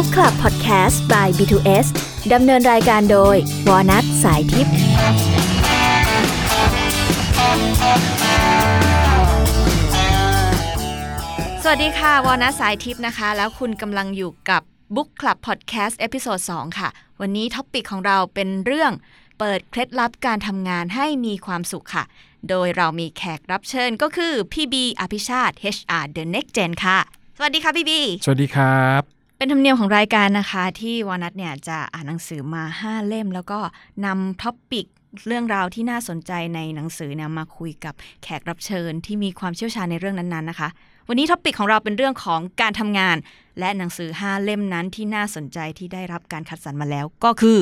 Book Club Podcast by B2S ดำเนินรายการโดยวอนัทสายทิพย์สวัสดีค่ะ วอนัทสายทิพย์นะคะ แล้วคุณกำลังอยู่กับ Book Club Podcast episode 2ค่ะ วันนี้ topic ของเราเป็นเรื่องเปิดเคล็ดลับการทำงานให้มีความสุขค่ะ โดยเรามีแขกรับเชิญก็คือพี่บีอภิชาติ HR The Next Gen ค่ะ สวัสดีค่ะพี่บี สวัสดีครับ เป็นธรรมเนียมของรายการนะคะที่วอนัทเนี่ยจะอ่านหนังสือมา 5 เล่ม แล้วก็นำ topic เรื่องราวที่น่าสนใจในหนังสือเนี่ยมาคุยกับแขกรับเชิญที่มีความเชี่ยวชาญในเรื่องนั้นๆนะคะ วันนี้ topic ของเราเป็นเรื่องของการทำงาน และหนังสือ 5 เล่มนั้นที่น่าสนใจที่ได้รับการคัดสรรมาแล้วก็คือ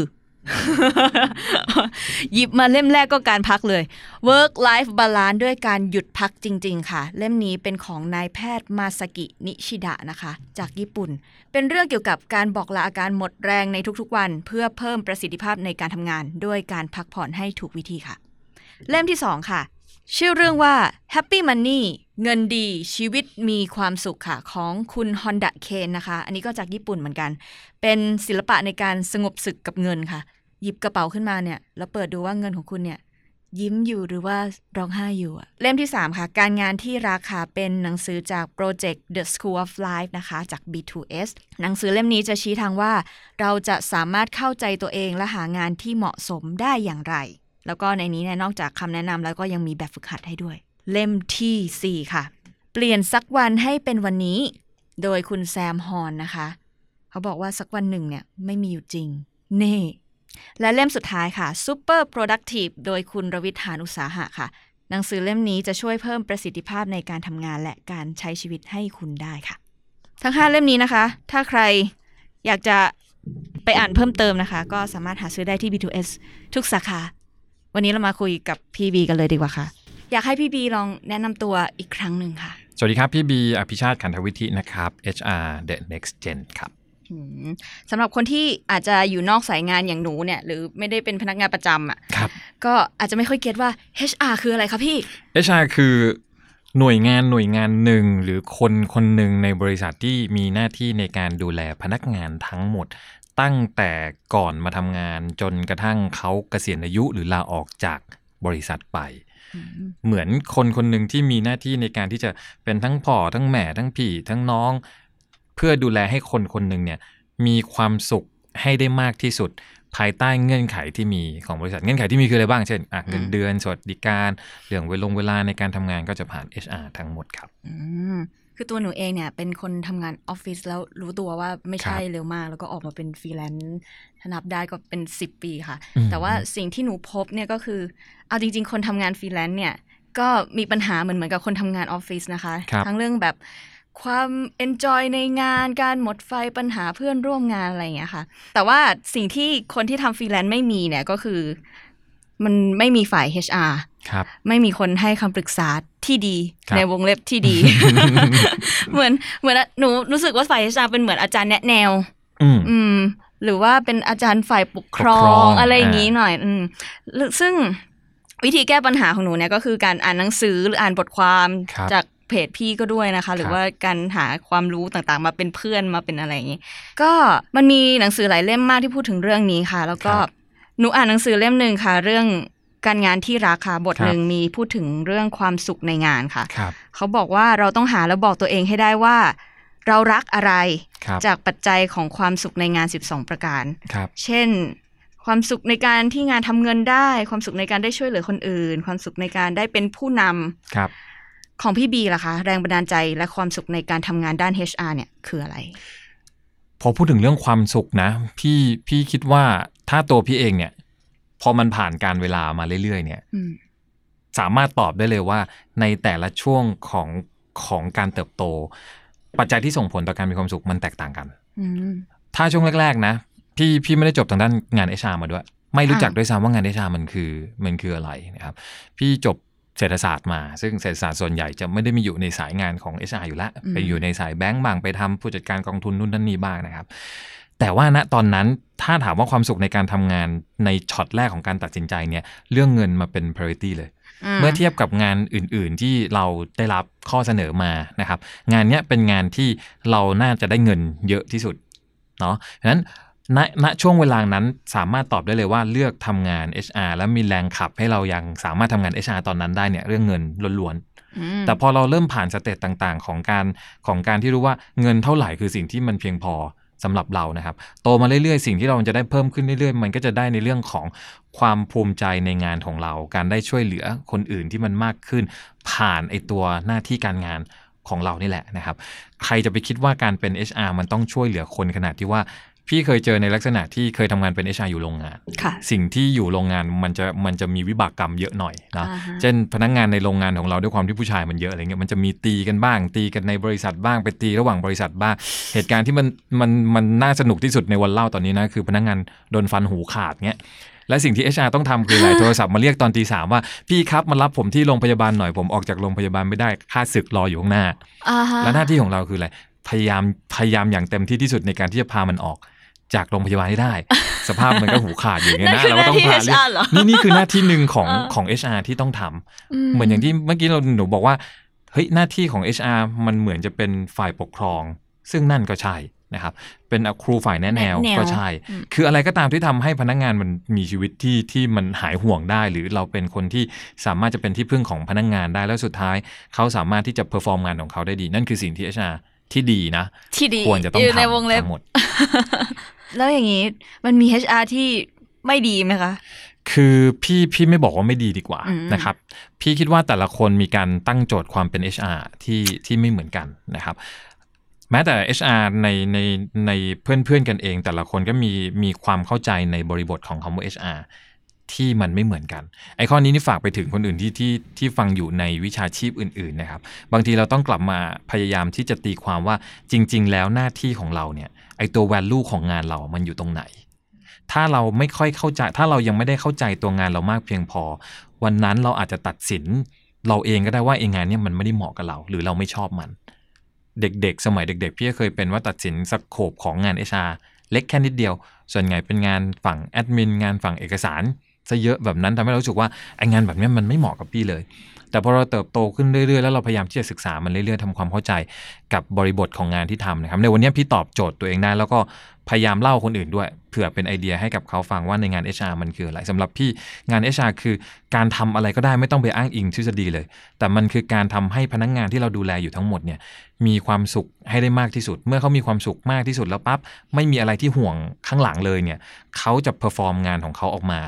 หยิบมาเล่มแรกก็การพักเลย Work Life Balance ด้วยการหยุดพักจริง ๆ ค่ะ เล่มนี้เป็นของนายแพทย์มาซากินิชิดะนะคะ จากญี่ปุ่น เป็นเรื่องเกี่ยวกับการบอกลาอาการหมดแรงในทุกๆวัน เพื่อเพิ่มประสิทธิภาพในการทำงาน ด้วยการพักผ่อนให้ถูกวิธีค่ะ เล่มที่ 2 ค่ะ ชื่อเรื่องว่า Happy Money เงินดีชีวิตมีความสุขค่ะของคุณฮอนดะเคนนะคะ อันนี้ก็จากญี่ปุ่นเหมือนกัน เป็นศิลปะในการสงบศึกกับเงินค่ะ หยิบกระเป๋าขึ้นมาเนี่ยแล้วเปิดดูว่าเงินของคุณเนี่ยยิ้มอยู่หรือว่าร้องไห้อยู่อะเล่มที่ 3 ค่ะ การงานที่ราคาเป็นหนังสือจากโปรเจกต์ The School of Life นะคะ จาก B2S หนังสือเล่มนี้จะชี้ทางว่า เราจะสามารถเข้าใจตัวเองและหางานที่เหมาะสมได้อย่างไร แล้วก็ในนี้เนี่ยนอกจากคำแนะนำแล้วก็ยังมีแบบฝึกหัดให้ด้วย เล่มทีสี่4 ค่ะ เปลี่ยนสักวันให้เป็นวันนี้ โดยคุณแซมฮอนนะคะ เขาบอกว่าสักวันหนึ่งเนี่ยไม่มีอยู่จริง เน่ และเล่มสุดท้ายค่ะ Super Productive โดยคุณรวิทหานอุตสาหะค่ะ หนังสือเล่มนี้จะช่วยเพิ่มประสิทธิภาพในการทำงานและการใช้ชีวิตให้คุณได้ค่ะ ทั้ง 5 เล่มนี้นะคะ ถ้าใครอยากจะไปอ่านเพิ่มเติมนะคะ ก็สามารถหาซื้อได้ที่ B2S ทุกสาขา วันนี้เรามาคุยกับพี่บีกันเลยดีกว่าค่ะ อยากให้พี่บีลองแนะนำตัวอีกครั้งหนึ่งค่ะ สวัสดีครับ พี่บีอภิชาติขันธวิธินะครับ HR The Next Gen ครับ สำหรับคนที่อาจจะอยู่นอกสายงานอย่างหนูเนี่ย หรือไม่ได้เป็นพนักงานประจำอะครับก็อาจจะไม่ค่อยเก็ตว่า HR คืออะไรคะพี่ HR คือหน่วยงานหน่วยงานหนึ่งหรือคนคนหนึ่งในบริษัทที่มีหน้าที่ในการดูแลพนักงานทั้งหมด ตั้งแต่ก่อนมาทำงานจนกระทั่งเขาเกษียณอายุหรือลาออกจากบริษัทไป เหมือนคนคนหนึ่งที่มีหน้าที่ในการที่จะเป็นทั้งพ่อทั้งแม่ทั้งพี่ทั้งน้อง เพื่อดูแลให้คนคนหนึ่งเนี่ยมีความสุขให้ได้มากที่สุด ภายใต้เงื่อนไขที่มีของบริษัทเงื่อนไขที่มีคืออะไรบ้างเช่นอะเงินเดือนสวัสดิการเรื่องเวล่ำเวลาในการทำงานก็จะผ่าน HR ทั้งหมดครับอืมคือตัวหนูเองเนี่ยเป็นคนทำงานออฟฟิศแล้วรู้ตัวว่าไม่ใช่ครับเร็วมาก แล้วก็ออกมาเป็นฟรีแลนซ์ถ้านับได้ก็เป็น 10 ปีค่ะอืมแต่ว่าสิ่งที่หนูพบเนี่ยก็คือ เอาจริง ๆ คนทำงานฟรีแลนซ์เนี่ยก็มีปัญหาเหมือนเหมือนกับคนทำงานออฟฟิศนะคะครับทั้งเรื่องแบบ ความ enjoy ในงานการหมดไฟปัญหาเพื่อนร่วมงานอะไรอย่างเงี้ยค่ะ แต่ว่าสิ่งที่คนที่ทำฟรีแลนซ์ไม่มีเนี่ยก็คือ มันไม่มีฝ่าย HR ครับไม่มีคนให้คำปรึกษาที่ดีครับในวงเล็บที่ดี เหมือนเหมือนหนูรู้สึกว่าฝ่าย HR เป็นเหมือนอาจารย์แนะแนว อืมอืมหรือว่าเป็นอาจารย์ฝ่ายปกครอปกครองงอะไรอย่างนี้อ่าหน่อย อืมหรือซึ่งวิธีแก้ปัญหาของหนูเนี่ยก็คือการอ่านหนังสือหรืออ่านบทความครับจาก เพจพี่ก็ด้วยนะคะ หรือครับว่าการหาความรู้ต่างๆ มาเป็นเพื่อนมาเป็นอะไรอย่างนี้ ก็มันมีหนังสือหลายเล่มมากที่พูดถึงเรื่องนี้ค่ะ แล้วก็ครับหนูอ่านหนังสือเล่มหนึ่งค่ะ เรื่องการงานที่ราคาบทครับหนึ่งมีพูดถึงเรื่องความสุขในงานค่ะครับเขาบอกว่าเราต้องหาแล้วบอกตัวเองให้ได้ว่า เรารักอะไรครับจากปัจจัยของความสุขในงาน 12 ประการครับเช่น ความสุขในการที่งานทำเงินได้ ความสุขในการได้ช่วยเหลือคนอื่น ความสุขในการได้เป็นผู้นำครับ ของพี่บีล่ะคะ แรงบันดาลใจและความสุขในการทำงานด้าน HR เนี่ยคืออะไร พอพูดถึงเรื่องความสุขนะ พี่พี่คิดว่าถ้าตัวพี่เองเนี่ย พอมันผ่านการเวลามาเรื่อยๆ เนี่ยอืมสามารถตอบได้เลยว่า ในแต่ละช่วงของของการเติบโต ปัจจัยที่ส่งผลต่อการมีความสุขมันแตกต่างกันอืมถ้าช่วงแรก ๆ นะ พี่พี่ไม่ได้จบทางด้านงานเอชามาด้วย ไม่รู้จักอ่าด้วยซ้ำว่างานเอชามันคือมันคืออะไรนะครับ พี่จบ เศรษฐศาสตร์มา ซึ่งเศรษฐศาสตร์ส่วนใหญ่จะไม่ได้มีอยู่ในสายงานของ HR อยู่แล้ว ไปอยู่ในสายแบงก์บ้างไปทำผู้จัดการกองทุนนู่นนั่นนี่บ้างนะครับ แต่ว่าณตอนนั้นถ้าถามว่าความสุขในการทำงานในช็อตแรกของการตัดสินใจเนี่ยเรื่องเงินมาเป็น priority เลย เมื่อเทียบกับงานอื่น ๆ ที่เราได้รับข้อเสนอมานะครับ งานเนี้ยเป็นงานที่เราน่าจะได้เงินเยอะที่สุดเนาะฉะนั้น ณณช่วงเวลานั้นสามารถตอบได้เลยว่าเลือกทำงาน HR แล้วมีแรงขับให้เรายังสามารถทำงาน HR ตอนนั้นได้เนี่ยเรื่องเงินล้วนอืมๆแต่พอเราเริ่มผ่าน stage ต่างๆ ของการของการที่รู้ว่าเงินเท่าไหร่คือสิ่งที่มันเพียงพอสำหรับเรานะครับ โตมาเรื่อยๆ สิ่งที่เราจะได้เพิ่มขึ้นเรื่อยๆ มันก็จะได้ในเรื่องของความภูมิใจในงานของเรา การได้ช่วยเหลือคนอื่นที่มันมากขึ้น ผ่านไอตัวหน้าที่การงานของเรานี่แหละนะครับ ใครจะไปคิดว่าการเป็น HR มันต้องช่วยเหลือคนขนาดที่ว่า พี่เคยเจอในลักษณะที่เคยทำงานเป็น HR อยู่โรงงานค่ะสิ่งที่อยู่โรงงานมันจะมันจะมีวิบากกรรมเยอะหน่อยนะอ่าฮะเช่นพนักงานในโรงงานของเราด้วยความที่ผู้ชายมันเยอะอะไรเงี้ยมันจะมีตีกันบ้าง ตีกันในบริษัทบ้างไปตีระหว่างบริษัทบ้าง เหตุการณ์ที่มันมันมันน่าสนุกที่สุดในวันเล่าตอนนี้นะคือพนักงานโดนฟันหูขาดเงี้ยและสิ่งที่ HR ต้องทำคืออะไรโทรศัพท์มาเรียกตอนตีสามว่า พี่ครับมารับผมที่โรงพยาบาลหน่อยผมออกจากโรงพยาบาลไม่ได้ค่าศึกรออยู่ข้างหน้าอ่าฮะและหน้าที่ของเราคืออะไรพยายามพยายามอย่างเต็มที่ที่สุดในการที่จะพามันออก จากโรงพยาบาลให้ได้ สภาพมันก็หูขาดอยู่อย่างเงี้ยนั่นนะคือเราก็ต้องหน้าที่พาเรียก HR เหรอนี่นี่คือหน้าที่หนึ่งของเออของ HR ที่ต้องทำเหมือนอย่างที่เมื่อกี้เราหนูบอกว่าเฮ้ยหน้าที่ของ HR มันเหมือนจะเป็นฝ่ายปกครอง ซึ่งนั่นก็ใช่นะครับ เป็นครูฝ่ายแนะแนวแนะแนวก็ใช่อืมคืออะไรก็ตามที่ทำให้พนักงานมันมีชีวิตที่ที่มันหายห่วงได้ หรือเราเป็นคนที่สามารถจะเป็นที่พึ่งของพนักงานได้แล้วสุดท้าย เขาสามารถที่จะ perform งานของเขาได้ดี นั่นคือสิ่งที่ HR ที่ดีนะ ที่ดีควรจะต้องอยู่ในทำวงเล็บทั้งหมด แล้วอย่างนี้มันมี HR ที่ไม่ดีไหมคะคือพี่พี่ไม่บอกว่าไม่ดีดีกว่าอืมนะครับ พี่คิดว่าแต่ละคนมีการตั้งโจทย์ความเป็น HR ที่ที่ไม่เหมือนกันนะครับ แม้แต่ HR ในในในเพื่อนเพื่อนๆกันเอง แต่ละคนก็มีมีความเข้าใจในบริบทของคำว่า HR ที่มันไม่เหมือนกัน ไอ้ข้อนี้นี่ฝากไปถึงคนอื่นที่ที่ที่ฟังอยู่ในวิชาชีพอื่น ๆนะครับ บางทีเราต้องกลับมาพยายามที่จะตีความว่าจริง ๆ แล้วหน้าที่ของเราเนี่ย ไอตัว value ของงานเรา มันอยู่ตรงไหน ถ้าเราไม่ค่อยเข้าใจ ถ้าเรายังไม่ได้เข้าใจตัวงานเรามากเพียงพอ วันนั้นเราอาจจะตัดสิน เราเองก็ได้ว่าไอ้งานเนี่ยมันไม่ได้เหมาะกับเรา หรือเราไม่ชอบมัน เด็กๆ สมัยเด็ก ๆ พี่เคยเป็นว่าตัดสินสโคปของงาน HR เล็กแค่นิดเดียว ส่วนใหญ่เป็นงานฝั่งแอดมินงานฝั่งเอกสารซะเยอะแบบนั้นทำให้เราสึกว่าไองานแบบนี้มันไม่เหมาะกับพี่เลย แต่พอเราเติบโตขึ้นเรื่อยๆ แล้วเราพยายามที่จะศึกษามันเรื่อยๆทำความเข้าใจกับบริบทของงานที่ทำนะครับ ในวันนี้พี่ตอบโจทย์ตัวเองได้แล้วก็พยายามเล่าคนอื่นด้วยเผื่อเป็นไอเดียให้กับเขาฟังว่าในงาน HR มันคืออะไรสำหรับพี่งาน HR คือการทำอะไรก็ได้ไม่ต้องไปอ้างอิงทฤษฎีเลย แต่มันคือการทำให้พนักงานที่เราดูแลอยู่ทั้งหมดเนี่ยมีความสุขให้ได้มากที่สุด เมื่อเขามีความสุขมากที่สุดแล้วปั๊บไม่มีอะไรที่ห่วงข้างหลังเลยเนี่ยเขาจะ perform งานของเขาออกมา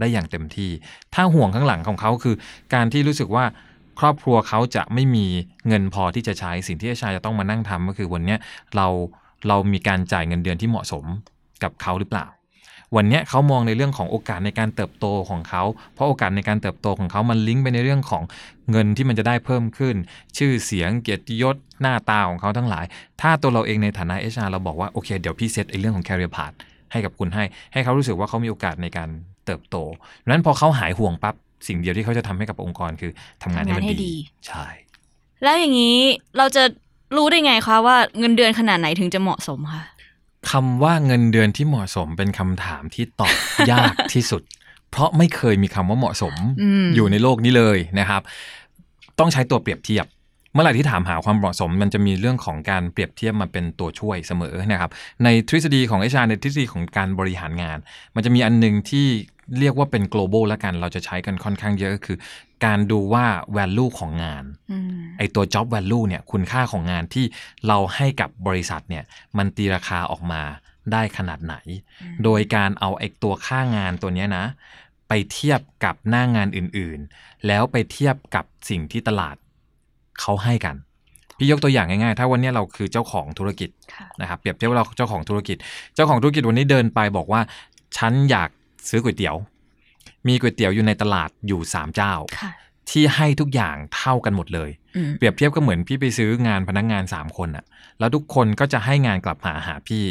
ได้อย่างเต็มที่ ถ้าห่วงข้างหลังของเขาคือ การที่รู้สึกว่าครอบครัวเขาจะไม่มีเงินพอที่จะใช้สิ่งที่ HR จะต้องมานั่งทำก็คือวันนี้เราเรามีการจ่ายเงินเดือนที่เหมาะสมกับเขาหรือเปล่า วันนี้เขามองในเรื่องของโอกาสในการเติบโตของเขา เพราะโอกาสในการเติบโตของเขามันลิงก์ไปในเรื่องของเงินที่มันจะได้เพิ่มขึ้น ชื่อเสียงเกียรติยศหน้าตาของเขาทั้งหลาย ถ้าตัวเราเองในฐานะ HR เราบอกว่าโอเคเดี๋ยวพี่เซตไอ้เรื่องของ career path ให้กับคุณให้ ให้เขารู้สึกว่าเขามีโอกาสในการ เติบโตดังนั้นพอเขาหายห่วงปั๊บสิ่งเดียวที่เขาจะทำให้กับองค์กรคือทำงานให้มันทำงานให้ดีดี ใช่ แล้วอย่างนี้เราจะรู้ได้ไงคะว่าเงินเดือนขนาดไหนถึงจะเหมาะสมคะคำว่าเงินเดือนที่เหมาะสมเป็นคำถามที่ตอบยากที่สุด เพราะไม่เคยมีคำว่าเหมาะสมอืมอยู่ในโลกนี้เลยนะครับ ต้องใช้ตัวเปรียบเทียบ เมื่อไหร่ที่ถามหาความเหมาะสม มันจะมีเรื่องของการเปรียบเทียบมาเป็นตัวช่วยเสมอนะครับ ในทฤษฎีของ HR ในทฤษฎีของการบริหารงาน มันจะมีอันหนึงที่ เรียกว่าเป็น global แล้วกัน เราจะใช้กันค่อนข้างเยอะก็คือ การดูว่า value ของงานอืมไอตัว job value เนี่ยคุณค่าของงานที่เราให้กับบริษัทเนี่ยมันตีราคาออกมาได้ขนาดไหน โดยการเอาไอตัวค่างานตัวเนี้ยนะ ไปเทียบกับหน้างานอื่นๆ แล้วไปเทียบกับสิ่งที่ตลาดเขาให้กันพี่ยกตัวอย่างง่ายๆ ถ้าวันเนี้ยเราคือเจ้าของธุรกิจค่ะนะครับ เปรียบเทียบว่าเราเจ้าของธุรกิจ เจ้าของธุรกิจวันนี้เดินไปบอกว่า ฉันอยาก ซื้อก๋วยเตี๋ยว มีก๋วยเตี๋ยวอยู่ในตลาดอยู่สามเจ้าค่ะที่ให้ทุกอย่างเท่ากันหมดเลยอืมเปรียบเทียบก็เหมือนพี่ไปซื้องานพนักงาน3คนอะแล้วทุกคนก็จะให้งานกลับมาหาพี่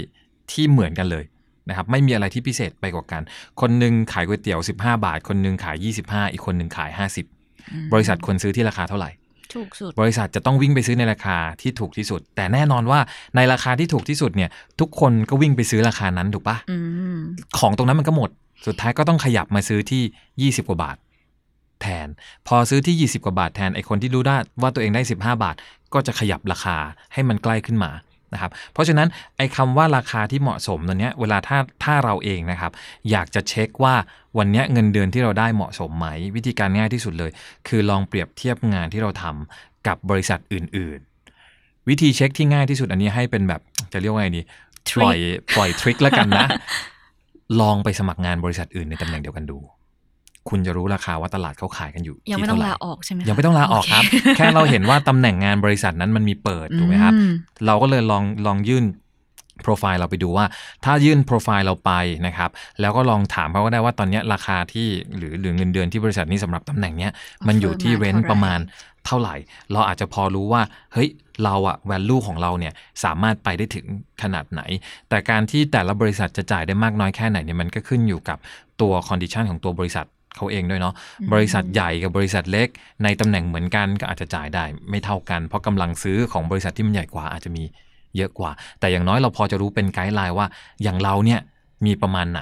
ที่เหมือนกันเลยนะครับไม่มีอะไรที่พิเศษไปกว่ากัน คนหนึงขายก๋วยเตี๋ยว 15 บาท คนหนึงขาย 25 อีกคนหนึงขาย 50 บริษัทคนซื้อที่ราคาเท่าไหร่ ถูกสุด บริษัทจะต้องวิ่งไปซื้อในราคาที่ถูกที่สุด แต่แน่นอนว่าในราคาที่ถูกที่สุดเนี่ย ทุกคนก็วิ่งไปซื้อราคานั้นถูกปะอืมของตรงนั้นมันก็หมด สุดท้ายก็ต้องขยับมาซื้อที่ 20 กว่าบาท แทน พอซื้อที่ 20 กว่าบาทแทนไอคนที่รู้ได้ว่าตัวเองได้ 15 บาท ก็จะขยับราคาให้มันใกล้ขึ้นมานะครับเพราะฉะนั้นไอ้คำว่าราคาที่เหมาะสมตัวเนี้ยเวลาถ้าถ้าเราเองนะครับ อยากจะเช็คว่าวันเนี้ยเงินเดือนที่เราได้เหมาะสมไหม วิธีการง่ายที่สุดเลย คือลองเปรียบเทียบงานที่เราทำกับบริษัทอื่น ๆ วิธีเช็คที่ง่ายที่สุดอันนี้ให้เป็นแบบจะเรียกว่าไงดีปล่อยปล่อยทริคแล้วกันนะ ลองไปสมัครงานบริษัทอื่นในตำแหน่งเดียวกันดู คุณจะรู้ราคาว่าตลาดเขาขายกันอยู่ยังไม่ที่ต้องเท่าไหร่ลาออกใช่ไหมคะยังไม่ต้องลาออกครับ แค่เราเห็นว่าตำแหน่งงานบริษัทนั้นมันมีเปิดถูกไหมครับอืมเราก็เลยลองลองยื่นโปรไฟล์เราไปดูว่า ถ้ายื่นโปรไฟล์เราไปนะครับ แล้วก็ลองถามเขาก็ได้ว่าตอนเนี้ยราคาที่หรือหรือเงินเดือนที่บริษัทนี้สำหรับตำแหน่งเนี้ยมันอยู่ที่ Offer เรนมาจ์เท่าไหร่ประมาณเท่าไหร่ เราอาจจะพอรู้ว่าเฮ้ย เราอะ value ของเราเนี่ยสามารถไปได้ถึงขนาดไหน แต่การที่แต่ละบริษัทจะจ่ายได้มากน้อยแค่ไหนเนี่ยมันก็ขึ้นอยู่กับตัว condition ของตัวบริษัทเขาเองด้วยเนาะบริษัทใหญ่กับบริษัทเล็ก ในตำแหน่งเหมือนกันก็อาจจะจ่ายได้ไม่เท่ากัน เพราะกำลังซื้อของบริษัทที่มันใหญ่กว่าอาจจะมีเยอะกว่า แต่อย่างน้อยเราพอจะรู้เป็นไกด์ไลน์ว่าอย่างเราเนี่ยมีประมาณไหน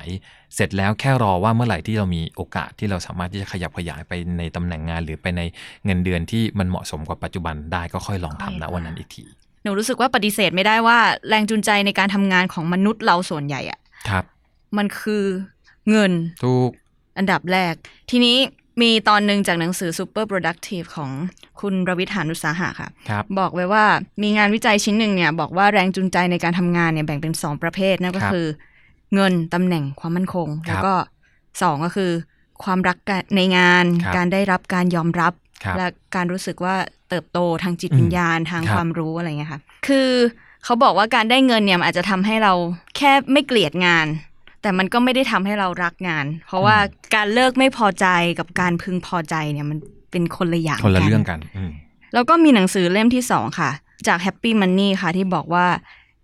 เสร็จแล้วแค่รอว่าเมื่อไหร่ที่เรามีโอกาสที่เราสามารถที่จะขยับขยายไปในตำแหน่งงาน หรือไปในเงินเดือนที่มันเหมาะสมกว่าปัจจุบันได้ก็ค่อยลองทำนะวันนั้นอีกทีหนูรู้สึกว่าปฏิเสธไม่ได้ว่า แรงจูงใจในการทำงานของมนุษย์เราส่วนใหญ่อะครับ มันคือเงินถูกอันดับแรก ทีนี้มีตอนหนึ่งจากหนังสือ Super Productive ของคุณรวิทหานุสาหะค่ะครับบอกไว้ว่ามีงานวิจัยชิ้นหนึ่งเนี่ยบอกว่าแรงจูงใจในการทำงานเนี่ยแบ่งเป็น 2 ประเภทนั่นก็ครับคือ เงินตำแหน่งความมั่นคงครับแล้วก็สองก็คือ ความรักในงานครับการได้รับการยอมรับครับ และการรู้สึกว่าเติบโตทางจิตอืมวิญญาณทางครับความรู้อะไรเงี้ยค่ะคือเขาบอกว่าการได้เงินเนี่ยมันอาจจะทำให้เราแค่ไม่เกลียดงาน แต่มันก็ไม่ได้ทำให้เรารักงาน เพราะว่าการเลิกไม่พอใจกับการพึงพอใจเนี่ยมันเป็นคนละอย่างคนละกัเรื่องกันอืมแล้วก็มีหนังสือเล่มที่สองค่ะ จาก Happy Money ค่ะที่บอกว่า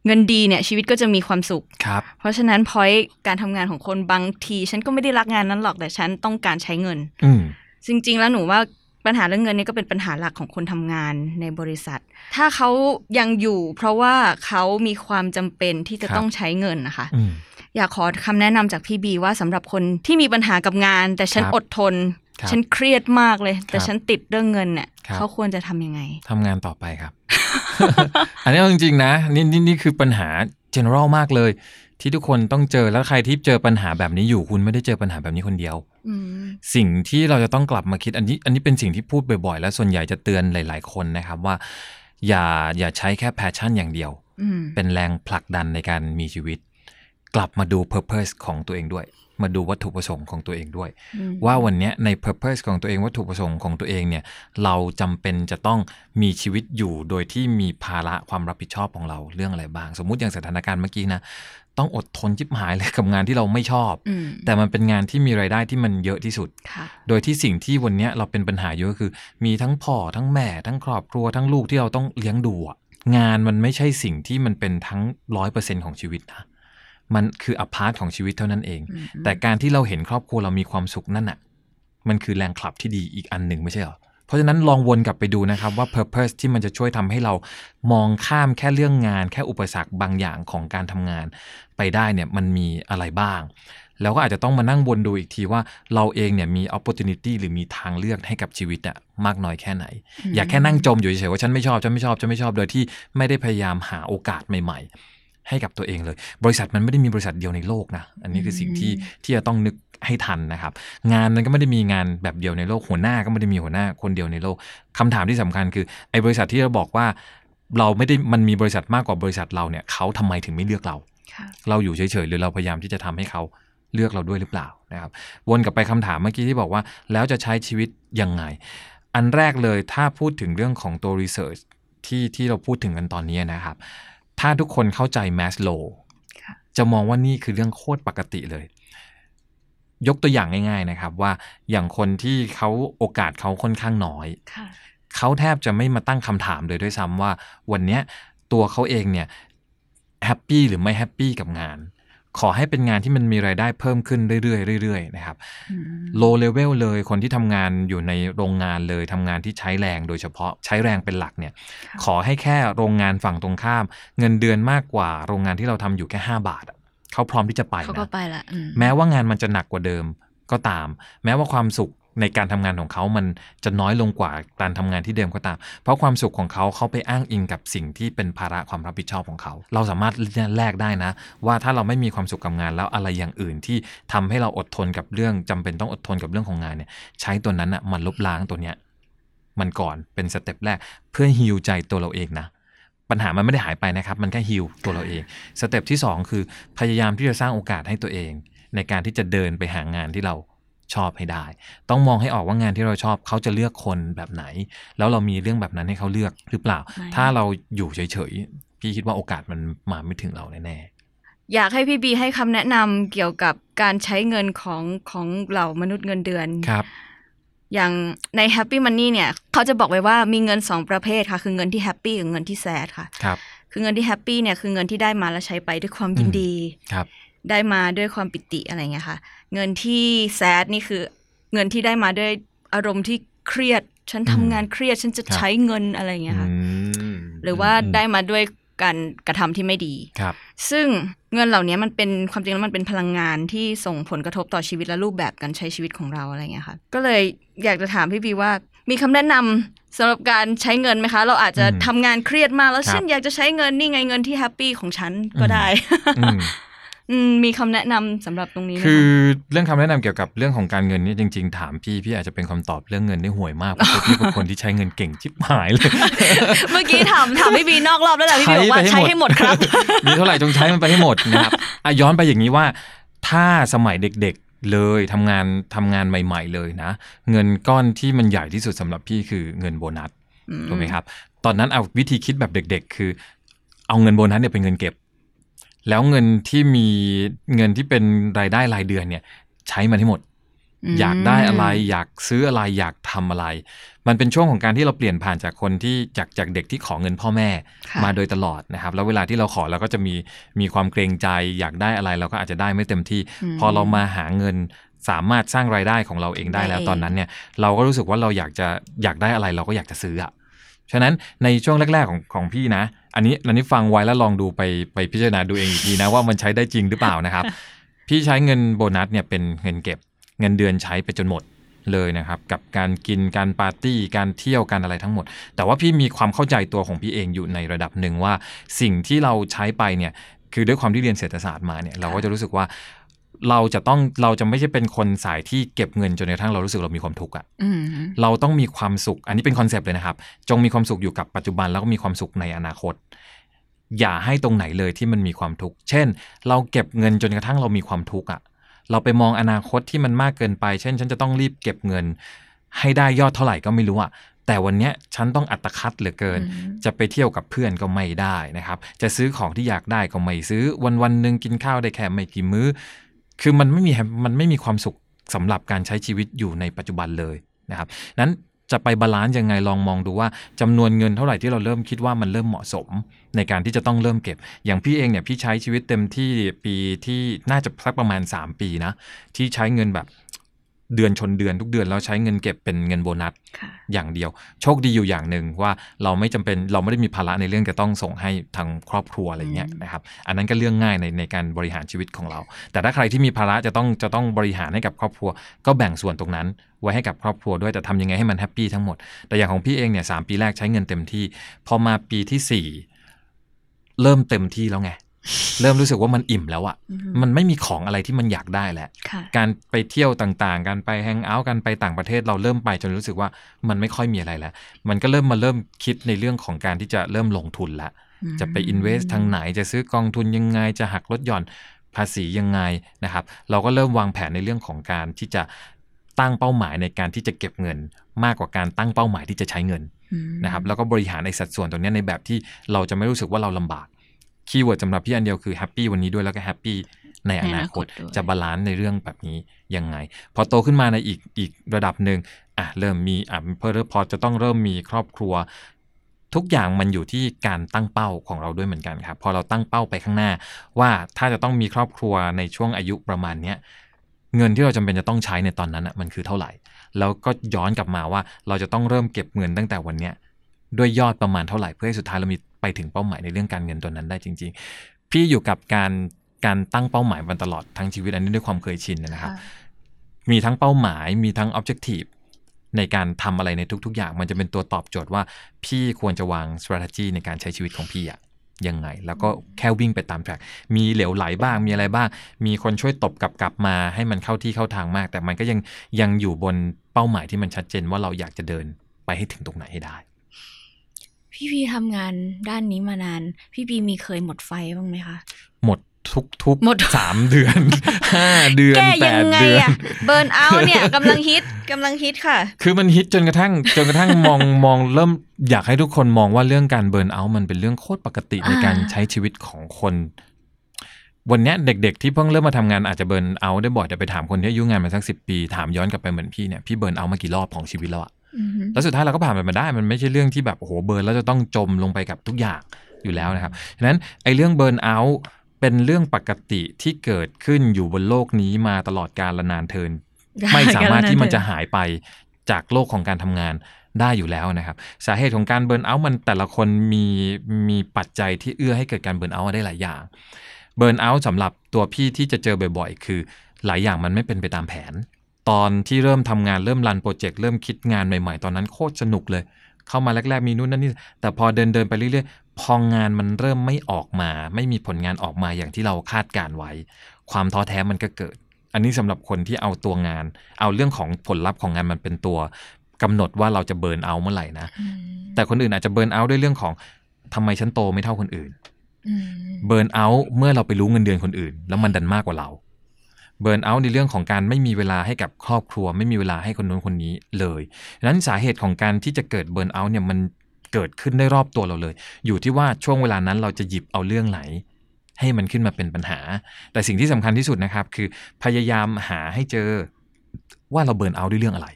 เงินดีเนี่ยชีวิตก็จะมีความสุขครับ เพราะฉะนั้นพอยการทำงานของคนบางที ฉันก็ไม่ได้รักงานนั้นหรอกแต่ฉันต้องการใช้เงิน อืมจริง ๆ แล้วหนูว่าปัญหาเรื่องเงินนี่ก็เป็นปัญหาหลักของคนทำงานในบริษัท ถ้าเขายังอยู่ เพราะว่าเขามีความจำเป็นที่จะครับต้องใช้เงินนะคะอืมอยากขอคำแนะนำจากพี่บีว่าสำหรับคนที่มีปัญหากับงาน แต่ฉันครับอดทนครับ ฉันเครียดมากเลย แต่ครับฉันติดเรื่องเงินเนี่ยครับเขาควรจะทำยังไงทำงานต่อไปครับ อันนี้เอาจริงๆนะนี่นี่นี่คือปัญหา general มากเลย ที่ทุกคนต้องเจอแล้วใครที่เจอปัญหาแบบนี้อยู่คุณไม่ได้เจอปัญหาแบบนี้คนเดียวอืมสิ่งที่เราจะต้องกลับมาคิดอันนี้ อันนี้เป็นสิ่งที่พูดบ่อยๆ และส่วนใหญ่จะเตือนหลาย ๆ คนนะครับว่า อย่าอย่าใช้แค่ passion อย่างเดียวอืมเป็นแรงผลักดันในการมีชีวิต กลับมาดู purpose ของตัวเองด้วย มาดูวัตถุประสงค์ของตัวเองด้วยอืมว่าวันเนี้ยใน purpose ของตัวเองวัตถุประสงค์ของตัวเองเนี่ยเราจำเป็นจะต้องมีชีวิตอยู่โดยที่มีภาระความรับผิดชอบของเราเรื่องอะไรบ้าง สมมุติอย่างสถานการณ์เมื่อกี้นะต้องอดทนจิบหายเลยกับงานที่เราไม่ชอบอืมแต่มันเป็นงานที่มีรายได้ที่มันเยอะที่สุดค่ะโดยที่สิ่งที่วันเนี้ยเราเป็นปัญหาเยอะคือ มีทั้งพ่อทั้งแม่ทั้งครอบครัวทั้งลูกที่เราต้องเลี้ยงดูอะงานมันไม่ใช่สิ่งที่มันเป็นทั้งร้อยเปอร์เซ็นของชีวิตนะ มันคืออพาร์ตของชีวิตเท่านั้นเองอืมแต่การที่เราเห็นครอบครัวเรามีความสุขนั่นน่ะมันคือแรงขับที่ดีอีกอันหนึ่งไม่ใช่เหรอเพราะฉะนั้นลองวนกลับไปดูนะครับว่า purpose ที่มันจะช่วยทำให้เรามองข้ามแค่เรื่องงาน แค่อุปสรรคบางอย่างของการทำงาน ไปได้เนี่ยมันมีอะไรบ้าง แล้วก็อาจจะต้องมานั่งวนดูอีกทีว่าเราเองเนี่ยมี opportunity หรือมีทางเลือกให้กับชีวิตอะมากน้อยแค่ไหน อย่าแค่นั่งจมอยู่เฉยๆว่าฉันไม่ชอบฉันไม่ชอบฉันไม่ชอบโดยที่ไม่ได้พยายามหาโอกาสใหม่ ๆ ให้กับตัวเองเลย บริษัทมันไม่ได้มีบริษัทเดียวในโลกนะ อันนี้คือสิ่งที่ที่จะต้องนึกให้ทันนะครับ งานมันก็ไม่ได้มีงานแบบเดียวในโลก หัวหน้าก็ไม่ได้มีหัวหน้าคนเดียวในโลกคำถามที่สำคัญคือไอ้บริษัทที่เราบอกว่า เราไม่ได้มันมีบริษัทมากกว่าบริษัทเราเนี่ยเขาทำไมถึงไม่เลือกเราค่ะเราอยู่เฉยๆหรือเราพยายามที่จะทำให้เขาเลือกเราด้วยหรือเปล่านะครับ วนกลับไปคำถามเมื่อกี้ที่บอกว่า แล้วจะใช้ชีวิตยังไง อันแรกเลยถ้าพูดถึงเรื่องของตัว research ที่ที่เราพูดถึงกันตอนนี้นะครับ ถ้าทุกคนเข้าใจ Maslow ค่ะจะมองว่านี่คือเรื่องโคตรปกติเลย ยกตัวอย่างง่าย ๆนะครับ ว่าอย่างคนที่เขาโอกาสเขาค่อนข้างน้อยค่ะเขาแทบจะไม่มาตั้งคำถามเลยด้วยซ้ำว่า วันเนี้ยตัวเขาเองเนี่ย happy หรือไม่ happy กับงาน ขอให้เป็นงานที่มันมีรายได้เพิ่มขึ้นเรื่อยๆเรื่อยๆนะครับอืม low level เลยคนที่ทำงานอยู่ในโรงงานเลยทำงานที่ใช้แรงโดยเฉพาะใช้แรงเป็นหลักเนี่ยค่ะขอให้แค่โรงงานฝั่งตรงข้าม เงินเดือนมากกว่าโรงงานที่เราทำอยู่แค่ 5 บาทอะเขาพร้อมที่จะไปเขาก็นะไปละอืมแม้ว่างานมันจะหนักกว่าเดิมก็ตาม แม้ว่าความสุข ในการทำงานของเขามันจะน้อยลงกว่าการทำงานที่เดิมก็ตาม เพราะความสุขของเขาเขาไปอ้างอิงกับสิ่งที่เป็นภาระความรับผิดชอบของเขา เราสามารถแลกได้นะ ว่าถ้าเราไม่มีความสุขกับงานแล้วอะไรอย่างอื่นที่ทำให้เราอดทนกับเรื่องจำเป็นต้องอดทนกับเรื่องของงานเนี่ยใช้ตัวนั้นอะมันลบล้างตัวเนี้ยมันก่อนเป็น step แรกเพื่อ heal ใจตัวเราเองนะปัญหามันไม่ได้หายไปนะครับ มันแค่ฮิวตัวเราเอง step ที่ 2 คือพยายามที่จะสร้างโอกาสให้ตัวเอง ในการที่จะเดินไปหางานที่เรา ชอบให้ได้ ต้องมองให้ออกว่างานที่เราชอบเขาจะเลือกคนแบบไหน แล้วเรามีเรื่องแบบนั้นให้เขาเลือกหรือเปล่าไม่ถ้าเราอยู่เฉยๆ พี่คิดว่าโอกาสมันมาไม่ถึงเราแน่อยากให้พี่บีให้คำแนะนำเกี่ยวกับการใช้เงินของของเหล่ามนุษย์เงินเดือนๆครับอย่างใน Happy Money เนี่ยเขาจะบอกไว้ว่ามีเงินสองประเภทค่ะ คือเงินที่แฮปปี้กับเงินที่แซดค่ะครับคือเงินที่แฮปปี้เนี่ยคือเงินที่ได้มาแล้วใช้ไปด้วยความยินดีครับ ได้มาด้วยความปิติอะไรเงี้ยค่ะ เงินที่แซดนี่คือ เงินที่ได้มาด้วยอารมณ์ที่เครียด ฉันทำงานเครียด ฉันจะครับใช้เงินอะไรเงี้ยค่ะอืมหรือว่าอืมได้มาด้วยการกระทำที่ไม่ดีครับ ซึ่งเงินเหล่านี้มันเป็นความจริงแล้วมันเป็นพลังงานที่ส่งผลกระทบต่อชีวิตและรูปแบบการใช้ชีวิตของเราอะไรเงี้ยค่ะ ก็เลยอยากจะถามพี่บีว่า มีคำแนะนำสำหรับการใช้เงินไหมคะ เราอาจจะอืมทำงานเครียดมากแล้วครับฉันอยากจะใช้เงินนี่ไงเงินที่แฮปปี้ของฉันก็ได้อื มอืมมีคำแนะนำสำหรับตรงนี้ไหมคือคะเรื่องคำแนะนำเกี่ยวกับเรื่องของการเงินนี่จริง ๆ ถามพี่พี่อาจจะเป็นคำตอบเรื่องเงินได้ห่วยมากเพราะพี่เป็นคนที่ใช้เงินเก่งชิบหายเลย เมื่อกี้ถามถามพี่บีนอกรอบแล้วแหละพี่บีบอกว่าใช้ใช้ไปให้ให้หหมมดดครับ มีเท่าไหร่จงใช้มันไปให้หมดนะครับอะย้อนไปอย่างนี้ว่า ถ้าสมัยเด็กๆเลยทำงานทำงานใหม่ ๆ เลยนะ เงินก้อนที่มันใหญ่ที่สุดสำหรับพี่คือเงินโบนัสถูกไหมครับ ตอนนั้นเอาวิธีคิดแบบเด็ก ๆ คือ เอาเงินโบนัสเนี่ยเป็นเงินเก็บ แล้วเงินที่มีเงินที่เป็นรายได้รายเดือนเนี่ย ใช้มันให้หมดมอยากได้อะไร อยากซื้ออะไรอยากทำอะไร มันเป็นช่วงของการที่เราเปลี่ยนผ่านจากคนที่จากจากเด็กที่ขอเงินพ่อแม่ค่ะมาโดยตลอดนะครับ แล้วเวลาที่เราขอเราก็จะมีมีความเกรงใจ อยากได้อะไรเราก็อาจจะได้ไม่เต็มที่มพอเรามาหาเงินสามารถสร้างรายได้ของเราเองได้แล้วได้เองตอนนั้นเนี่ย เราก็รู้สึกว่าเราอยากจะอยากได้อะไรเราก็อยากจะซื้ออะฉะนั้นในช่วงแรก ๆของของพี่นะ อันนี้อันนี้ฟังไว้แล้วลองดูไปไปพิจารณาดูเองอีกทีนะว่ามันใช้ได้จริงหรือเปล่านะครับ พี่ใช้เงินโบนัสเนี่ยเป็นเงินเก็บเงินเดือนใช้ไปจนหมดเลยนะครับกับการกินการปาร์ตี้การเที่ยวการอะไรทั้งหมด แต่ว่าพี่มีความเข้าใจตัวของพี่เองอยู่ในระดับหนึ่งว่า สิ่งที่เราใช้ไปเนี่ยคือด้วยความที่เรียนเศรษฐศาสตร์มาเนี่ยเราก็จะรู้สึกว่าเราจะต้องเราจะไม่ใช่เป็นคนสายที่เก็บเงินจนกระทั่งเรารู้สึกเรามีความทุกข์อะอืมเราต้องมีความสุข อันนี้เป็นคอนเซปต์เลยนะครับ จงมีความสุขอยู่กับปัจจุบันแล้วก็มีความสุขในอนาคต อย่าให้ตรงไหนเลยที่มันมีความทุกข์ เช่น เราเก็บเงินจนกระทั่งเรามีความทุกข์อะเราไปมองอนาคตที่มันมากเกินไป เช่น ฉันจะต้องรีบเก็บเงิน ให้ได้ยอดเท่าไหร่ก็ไม่รู้อะแต่วันเนี้ยฉันต้องอัตคัดเหลือเกินอืมจะไปเที่ยวกับเพื่อนก็ไม่ได้นะครับ จะซื้อของที่อยากได้ก็ไม่ซื้อ วันวันๆหนึ่งกินข้าวได้แค่ไม่กี่มื้อ คือมันไม่มี hap- มันไม่มีความสุขสำหรับการใช้ชีวิตอยู่ในปัจจุบันเลยนะครับนั้น จะไป balance ยังไงลองมองดูว่าจำนวนเงินเท่าไหร่ที่เราเริ่มคิดว่ามันเริ่มเหมาะสม ในการที่จะต้องเริ่มเก็บ อย่างพี่เองเนี่ยพี่ใช้ชีวิตเต็มที่ปีที่น่าจะสักประมาณ 3 ปีนะที่ใช้เงินแบบ เดือนชนเดือนทุกเดือนแล้วใช้เงินเก็บเป็นเงินโบนัสค่ะอย่างเดียว โชคดีอยู่อย่างหนึ่งว่าเราไม่จำเป็นเราไม่ได้มีภาระในเรื่องจะต้องส่งให้ทางครอบครัวอะไรเงี้ยอืมนะครับอันนั้นก็เรื่องง่ายในในการบริหารชีวิตของเรา แต่ถ้าใครที่มีภาระจะต้องจะต้องบริหารให้กับครอบครัว ก็แบ่งส่วนตรงนั้น ไว้ให้กับครอบครัวด้วยแต่ทำยังไงให้มัน happy ทั้งหมด แต่อย่างของพี่เองเนี่ยสามปีแรกใช้เงินเต็มที่ พอมาปีที่สี่เริ่มเต็มที่แล้วไง เริ่มรู้สึกว่ามันอิ่มแล้วอะอืมมันไม่มีของอะไรที่มันอยากได้แล้วค่ะการไปเที่ยวต่างๆ การไปแฮงเอาท์กันไปต่างประเทศเราเริ่มไปจนรู้สึกว่ามันไม่ค่อยมีอะไรแล้ว มันก็เริ่มมาเริ่มคิดในเรื่องของการที่จะเริ่มลงทุนละ จะไปอินเวสทางไหนจะซื้อกองทุนยังไงจะหักลดหย่อนภาษียังไงนะครับ เราก็เริ่มวางแผนในเรื่องของการที่จะตั้งเป้าหมายในการที่จะเก็บเงิน มากกว่าการตั้งเป้าหมายที่จะใช้เงินอืมนะครับ แล้วก็บริหารในสัดส่วนตรงเนี้ยในแบบที่เราจะไม่รู้สึกว่าเราลำบาก keyword สำหรับพี่อันเดียวคือ happy วันนี้ด้วยแล้วก็ happy ในอนาคตในอนาคตด้วยจะ balance ในเรื่องแบบนี้ยังไง พอโตขึ้นมาในอีกอีกระดับหนึ่งอะเริ่มมีอะเพิ่มพอจะต้องเริ่มมีครอบครัว ทุกอย่างมันอยู่ที่การตั้งเป้าของเราด้วยเหมือนกันครับ พอเราตั้งเป้าไปข้างหน้า ว่าถ้าจะต้องมีครอบครัวในช่วงอายุประมาณเนี้ยเงินที่เราจำเป็นจะต้องใช้ในตอนนั้นอะมันคือเท่าไหร่ แล้วก็ย้อนกลับมาว่าเราจะต้องเริ่มเก็บเงินตั้งแต่วันเนี้ยด้วยยอดประมาณเท่าไหร่เพื่อให้สุดท้ายเรามี ไปถึงเป้าหมายในเรื่องการเงินตัวนั้นได้จริง ๆ พี่อยู่กับการการตั้งเป้าหมายมาตลอดทั้งชีวิตอันนี้ด้วยความเคยชินนะครับ มีทั้งเป้าหมายมีทั้ง objective ในการทำอะไรในทุก ๆ อย่าง มันจะเป็นตัวตอบโจทย์ว่า พี่ควรจะวาง strategy ในการใช้ชีวิตของพี่อะยังไง แล้วก็แค่วิ่งไปตามแทร็กมีเหลวไหลบ้าง มีอะไรบ้าง มีคนช่วยตบกลับกลับมาให้มันเข้าที่เข้าทางมาก แต่มันก็ยังยังอยู่บนเป้าหมายที่มันชัดเจนว่าเราอยากจะเดินไปให้ถึงตรงไหนให้ได้ พี่พีทำงานด้านนี้มานาน พี่พีมีเคยหมดไฟบ้างไหมคะ หมดทุกทุกหมดสามเดือนห้าเดือนแก้แปยังดไงเดือนอะเบิร์นเอาเนี่ยกำลังฮิตกำลังฮิตค่ะ คือมันฮิตจนกระทั่งจนกระทั่งมองมองเริ่มอยากให้ทุกคนมองว่าเรื่องการ burnout มันเป็นเรื่องโคตรปกติในการอ่าใช้ชีวิตของคนวันเนี้ยเด็กๆ ที่เพิ่งเริ่มมาทำงานอาจจะ burnout ได้บ่อยแต่ไปถามคนที่อายุงานมาสักสิบปี ถามย้อนกลับไปเหมือนพี่เนี่ยพี่ burnout มากี่รอบของชีวิตแล้วอะอือหือ แล้วสุดท้ายเราก็ผ่านมันมาได้ มันไม่ใช่เรื่องที่แบบโอ้โห burn แล้วจะต้องจมลงไปกับทุกอย่างอยู่แล้วนะครับฉะนั้นไอ้เรื่อง burnout เป็นเรื่องปกติที่เกิดขึ้นอยู่บนโลกนี้มาตลอดกาลนานเทอญ ไม่สามารถที่มันจะหายไปจากโลกของการทำงานได้อยู่แล้วนะครับ สาเหตุของการ burnout มันแต่ละคนมีมีปัจจัยที่เอื้อให้เกิดการ burnout ได้หลายอย่าง burnout สำหรับตัวพี่ที่จะเจอบ่อยๆ คือหลายอย่างมันไม่เป็นไปตามแผน ตอนที่เริ่มทำงานเริ่ม run project เริ่มคิดงานใหม่ ๆ ตอนนั้นโคตรสนุกเลย เข้ามาแรก ๆ มีนู่นนั่นนี่แต่พอเดินเดินๆไปเรื่อยๆ พองานมันเริ่มไม่ออกมา ไม่มีผลงานออกมาอย่างที่เราคาดการไว้ ความท้อแท้มันก็เกิด อันนี้สำหรับคนที่เอาตัวงาน เอาเรื่องของผลลัพธ์ของงานมันเป็นตัวกำหนดว่าเราจะเบิร์นเอาท์เมื่อไหร่นะอืมแต่คนอื่นอาจจะเบิร์นเอาท์ด้วยเรื่องของทำไมฉันโตไม่เท่าคนอื่นอืมเบิร์นเอาท์เมื่อเราไปรู้เงินเดือนคนอื่น แล้วมันดันมากกว่าเรา เบิร์นเอาท์ในเรื่องของการไม่มีเวลาให้กับครอบครัว ไม่มีเวลาให้คนนู้นคนนี้เลยดังนั้นสาเหตุของการที่จะเกิดเบิร์นเอาท์เนี่ยมันเกิดขึ้นได้รอบตัวเราเลย อยู่ที่ว่าช่วงเวลานั้นเราจะหยิบเอาเรื่องไหน ให้มันขึ้นมาเป็นปัญหา แต่สิ่งที่สำคัญที่สุดนะครับ คือพยายามหาให้เจอว่าเราเบิร์นเอาท์ด้วยเรื่องอะไร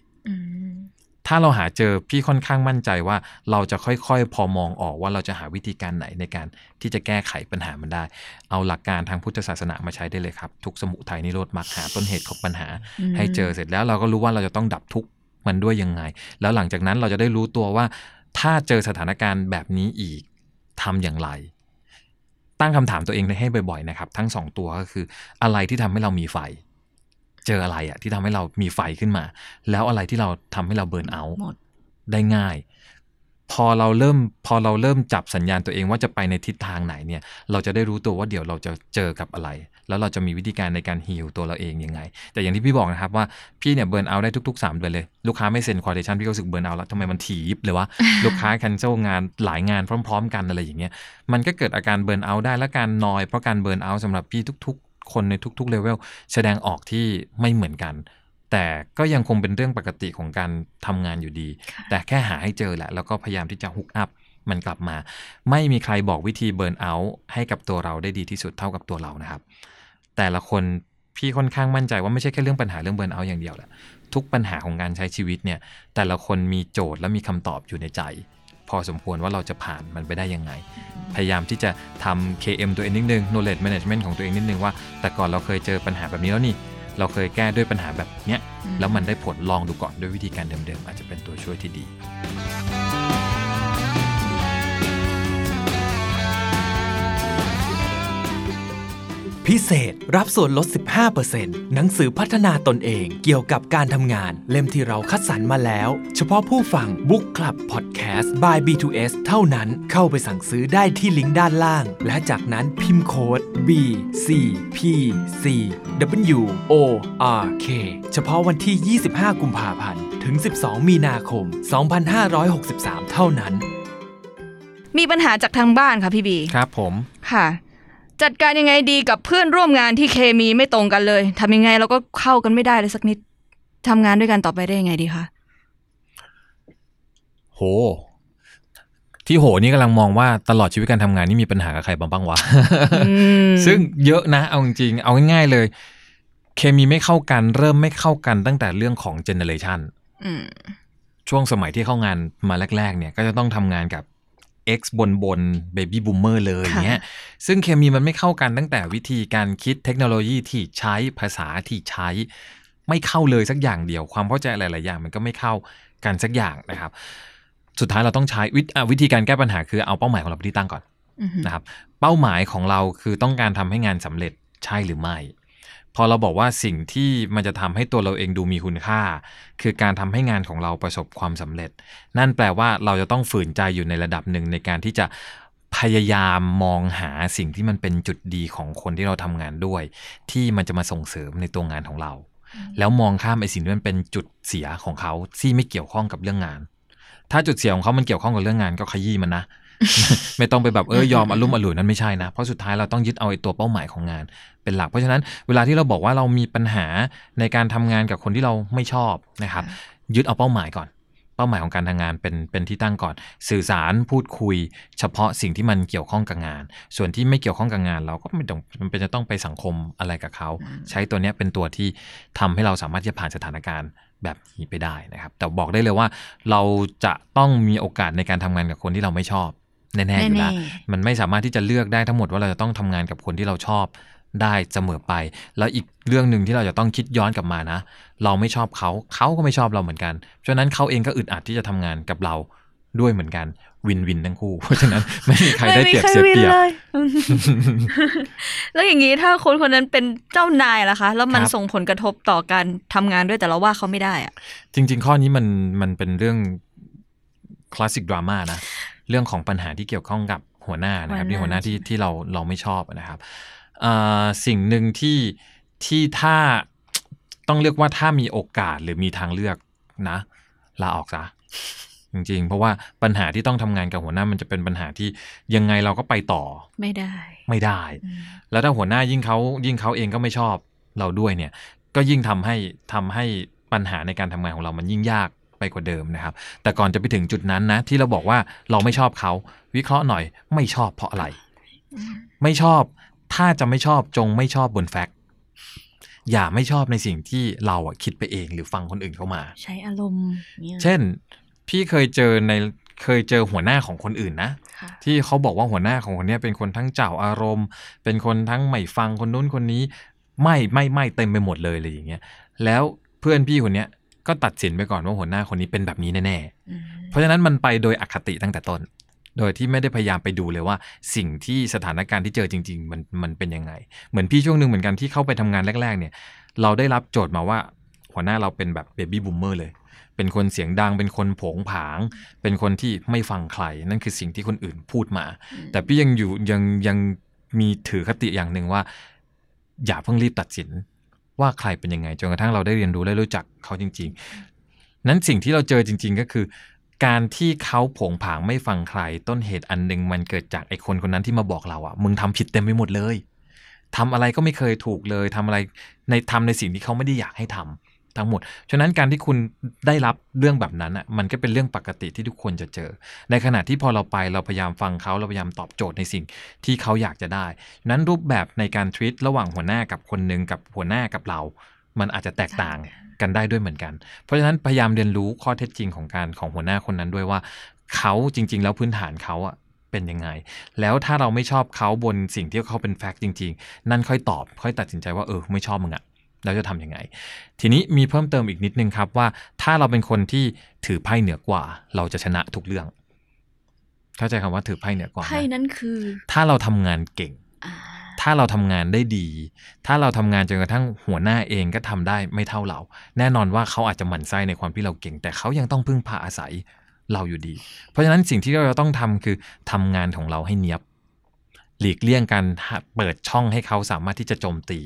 ถ้าเราหาเจอพี่ค่อนข้างมั่นใจว่าเราจะค่อยๆ พอมองออกว่าเราจะหาวิธีการไหนในการที่จะแก้ไขปัญหามันได้ เอาหลักการทางพุทธศาสนามาใช้ได้เลยครับ ทุกสมุทัยนิโรธมรรคหาต้นเหตุของปัญหา ให้เจอเสร็จแล้วเราก็รู้ว่าเราจะต้องดับทุกข์มันด้วยยังไง แล้วหลังจากนั้นเราจะได้รู้ตัวว่า ถ้าเจอสถานการณ์แบบนี้อีกทำอย่างไร ตั้งคำถามตัวเองให้บ่อยๆนะครับ ทั้งสองตัวก็คืออะไรที่ทำให้เรามีไฟ เจออะไรอะที่ทำให้เรามีไฟขึ้นมา แล้วอะไรที่เราทำให้เราเบิร์นเอาท์หมดได้ง่าย พอเราเริ่มพอเราเริ่มจับสัญญาณตัวเองว่าจะไปในทิศทางไหนเนี่ย เราจะได้รู้ตัวว่าเดี๋ยวเราจะเจอกับอะไร แล้วเราจะมีวิธีการในการฮีลตัวเราเองยังไง แต่อย่างที่พี่บอกนะครับว่าพี่เนี่ยเบิร์นเอาได้ทุกๆ 3 เดือนเลย ลูกค้าไม่เซ็นคอร์เดชันพี่ก็รู้สึกเบิร์นเอาแล้วทำไมมันถีบเลยวะลูกค้าแคนเซิลงานหลายงานพร้อม ๆ กันอะไรอย่างเงี้ยมันก็เกิดอาการเบิร์นเอาได้และการนอยเพราะการเบิร์นเอาสำหรับพี่ทุก ๆ คนในทุกๆเลเวลแสดงออกที่ไม่เหมือนกัน แต่ก็ยังคงเป็นเรื่องปกติของการทำงานอยู่ดีค่ะแต่แค่หาให้เจอแหละ แล้วก็พยายามที่จะฮุกอัพมันกลับมา ไม่มีใครบอกวิธีเบิร์นเอาท์ให้กับตัวเราได้ดีที่สุดเท่ากับตัวเรานะครับ แต่ละคนพี่ค่อนข้างมั่นใจว่าไม่ใช่แค่เรื่องปัญหาเรื่องเบิร์นเอาท์อย่างเดียวแหละทุกปัญหาของการใช้ชีวิตเนี่ยแต่ละคนมีโจทย์และมีคำตอบอยู่ในใจ พอสมควรว่าเราจะผ่านมันไปได้ยังไง พยายามที่จะทำ KM ตัวเองนิดนึง knowledge management ของตัวเองนิดนึงว่า แต่ก่อนเราเคยเจอปัญหาแบบนี้แล้วนี่ เราเคยแก้ด้วยปัญหาแบบเนี้ยแล้วมันได้ผลลองดูก่อนด้วยวิธีการเดิมๆอาจจะเป็นตัวช่วยที่ดี พิเศษรับส่วนลด 15%หนังสือพัฒนาตนเองเกี่ยวกับการทำงาน เล่มที่เราคัดสรรมาแล้ว เฉพาะผู้ฟัง Book Club Podcast by B2S เท่านั้นเข้าไปสั่งซื้อได้ที่ลิงก์ด้านล่าง และจากนั้นพิมพ์โค้ด B C P C W O R K เฉพาะวันที่ 25 กุมภาพันธ์ ถึง 12 มีนาคม 2563 เท่านั้น มีปัญหาจากทางบ้านค่ะพี่บี ครับผม ค่ะ จัดการยังไงดีกับเพื่อนร่วมงานที่เคมีไม่ตรงกันเลยทำยังไงเราก็เข้ากันไม่ได้เลยสักนิดทำงานด้วยกันต่อไปได้ยังไงดีคะโห ที่โหนี่กำลังมองว่าตลอดชีวิตการทำงานนี่มีปัญหากับใครบ้างบ้างวะอืมซึ่งเยอะนะ เอาจริงๆเอาง่ายๆเลย เคมีไม่เข้ากัน เริ่มไม่เข้ากันตั้งแต่เรื่องของเจเนเรชันอืมช่วงสมัยที่เข้างานมาแรก ๆ เนี่ย ก็จะต้องทำงานกับ X บนบนเบบี้บูมเมอร์เลยอย่างเงี้ย ซึ่งเคมีมันไม่เข้ากันตั้งแต่วิธีการคิดเทคโนโลยีที่ใช้ภาษาที่ใช้ ไม่เข้าเลยสักอย่างเดียว ความเข้าใจหลาย ๆ อย่าง มันก็ไม่เข้ากันสักอย่างนะครับ สุดท้ายเราต้องใช้วิธอะวิธีการแก้ปัญหาคือเอาเป้าหมายของเราไปที่ตั้งก่อนอืมนะครับ เป้าหมายของเราคือต้องการทำให้งานสำเร็จใช่หรือไม่ พอเราบอกว่าสิ่งที่มันจะทำให้ตัวเราเองดูมีคุณค่า คือการทำให้งานของเราประสบความสำเร็จ นั่นแปลว่าเราจะต้องฝืนใจอยู่ในระดับหนึ่งในการที่จะพยายามมองหาสิ่งที่มันเป็นจุดดีของคนที่เราทำงานด้วย ที่มันจะมาส่งเสริมในตัวงานของเรา แล้วมองข้ามไอ้สิ่งที่มันเป็นจุดเสียของเขาที่ไม่เกี่ยวข้องกับเรื่องงาน ถ้าจุดเสียของเขามันเกี่ยวข้องกับเรื่องงานก็ขยี้มันนะ ไม่ต้องไปแบบเออยอมอารมณ์อร่วยนั่นไม่ใช่นะ เพราะสุดท้ายเราต้องยึดเอาไอ้ตัวเป้าหมายของงาน เป็นหลัก เพราะฉะนั้นเวลาที่เราบอกว่าเรามีปัญหาในการทำงานกับคนที่เราไม่ชอบนะครับ ยึดเอาเป้าหมายก่อน เป้าหมายของการทำงานเป็นเป็นที่ตั้งก่อน สื่อสารพูดคุย เฉพาะสิ่งที่มันเกี่ยวข้องกับงาน ส่วนที่ไม่เกี่ยวข้องกับงาน เราก็ไม่ต้องมันเป็นจะต้องไปสังคมอะไรกับเขา ใช้ตัวเนี้ยเป็นตัวที่ทำให้เราสามารถที่จะผ่านสถานการณ์แบบนี้ไปได้นะครับ แต่บอกได้เลยว่าเราจะต้องมีโอกาสในการทำงานกับคนที่เราไม่ชอบ แน่ๆอยู่แล้วแน่มันไม่สามารถที่จะเลือกได้ทั้งหมดว่าเราจะต้องทำงานกับคนที่เราชอบได้เสมอไป แล้วอีกเรื่องหนึ่งที่เราจะต้องคิดย้อนกลับมานะ เราไม่ชอบเขาเขาก็ไม่ชอบเราเหมือนกันฉะนั้นเขาเองก็อึดอัดที่จะทำงานกับเราด้วยเหมือนกันวินวินทั้งคู่ เพราะฉะนั้นไม่มีใครได้เปรียบเสียเปรียบไม่มีใครวินเลยแล้วอย่างนี้ถ้าคนคนนั้นเป็นเจ้านายล่ะคะ แล้วมันครับส่งผลกระทบต่อการทำงานด้วยแต่เราว่าเขาไม่ได้อะจริง ๆ ข้อนี้มันมันเป็นเรื่องคลาสสิกดราม่านะ เรื่องของปัญหาที่เกี่ยวข้องกับหัวหน้านะครับที่หัวหน้าที่ที่เราเราไม่ชอบนะครับอ่าสิ่งหนึ่งที่ที่ถ้าต้องเรียกว่าถ้ามีโอกาสหรือมีทางเลือกนะลาออกซะจริงๆ เพราะว่าปัญหาที่ต้องทำงานกับหัวหน้ามันจะเป็นปัญหาที่ยังไงเราก็ไปต่อ ไม่ได้ ไม่ได้อืมแล้วถ้าหัวหน้ายิ่งเขายิ่งเขาเองก็ไม่ชอบเราด้วยเนี่ย ก็ยิ่งทำให้ทำให้ปัญหาในการทำงานของเรามันยิ่งยาก ไปกว่าเดิมนะครับ แต่ก่อนจะไปถึงจุดนั้นนะ ที่เราบอกว่าเราไม่ชอบเขา วิเคราะห์หน่อย ไม่ชอบเพราะอะไร ไม่ชอบ ถ้าจะไม่ชอบจงไม่ชอบบนแฟกต์อย่าไม่ชอบในสิ่งที่เราอะคิดไปเองหรือฟังคนอื่นเข้ามา ใช้อารมณ์เนี่ยเช่น พี่เคยเจอในเคยเจอหัวหน้าของคนอื่นนะค่ะที่เขาบอกว่าหัวหน้าของคนเนี้ยเป็นคนทั้งเจ้าอารมณ์ เป็นคนทั้งไม่ฟังคนนู้นคนนี้ ไม่ไม่ไม่เต็มไปหมดเลยเลยอย่างเงี้ยแล้วเพื่อนพี่คนเนี้ย ก็ตัดสินไปก่อนว่าหัวหน้าคนนี้เป็นแบบนี้แน่อืมๆเพราะฉะนั้นมันไปโดยอคติตั้งแต่ต้น โดยที่ไม่ได้พยายามไปดูเลยว่า สิ่งที่สถานการณ์ที่เจอจริง ๆ มันมันเป็นยังไง เหมือนพี่ช่วงหนึ่งเหมือนกันที่เข้าไปทำงานแรก ๆ เนี่ย เราได้รับโจทย์มาว่าหัวหน้าเราเป็นแบบเบบี้บูมเมอร์เลย เป็นคนเสียงดัง เป็นคนโผงผาง เป็นคนที่ไม่ฟังใคร นั่นคือสิ่งที่คนอื่นพูดมา แต่พี่ยังอยู่ยังยังมีถือคติอย่างหนึ่งว่า อย่าเพิ่งรีบตัดสิน ว่าใครเป็นยังไงจนกระทั่งเราได้เรียนรู้และรู้จักเขาจริง ๆ นั้นสิ่งที่เราเจอจริง ๆ ก็คือ การที่เขาผงผางไม่ฟังใคร ต้นเหตุอันหนึ่งมันเกิดจากไอ้คนคนนั้นที่มาบอกเราอะมึงทำผิดเต็มไปหมดเลยทำอะไรก็ไม่เคยถูกเลยทำอะไรในทำในสิ่งที่เขาไม่ได้อยากให้ทำ ทั้งหมด ฉะนั้นการที่คุณได้รับเรื่องแบบนั้นอะ มันก็เป็นเรื่องปกติที่ทุกคนจะเจอ ในขณะที่พอเราไปเราพยายามฟังเขาเราพยายามตอบโจทย์ในสิ่งที่เขาอยากจะได้ฉะนั้นรูปแบบในการทวิตระหว่างหัวหน้ากับคนหนึ่งกับหัวหน้ากับเรา มันอาจจะแตกต่างกันได้ด้วยเหมือนกัน เพราะฉะนั้นพยายามเรียนรู้ข้อเท็จจริงของการของหัวหน้าคนนั้นด้วยว่าเขาจริง ๆ แล้วพื้นฐานเขาอะเป็นยังไง แล้วถ้าเราไม่ชอบเขาบนสิ่งที่เขาเป็นแฟกต์จริง ๆ นั่นค่อยตอบ ค่อยตัดสินใจว่าเออไม่ชอบมึงอะ แล้วจะทำยังไง ทีนี้มีเพิ่มเติมอีกนิดนึงครับว่า ถ้าเราเป็นคนที่ถือไพ่เหนือกว่า เราจะชนะทุกเรื่อง เข้าใจคำว่าถือไพ่เหนือกว่าไหมไพ่นั้นคือ ถ้าเราทำงานเก่งอ่าถ้าเราทำงานได้ดี ถ้าเราทำงานจนกระทั่งหัวหน้าเองก็ทำได้ไม่เท่าเรา แน่นอนว่าเขาอาจจะหมั่นไส้ในความที่เราเก่ง แต่เขายังต้องพึ่งพาอาศัยเราอยู่ดี เพราะฉะนั้นสิ่งที่เราต้องทำคือทำงานของเราให้เนียบ หลีกเลี่ยงการเปิดช่องให้เขาสามารถที่จะโจมตี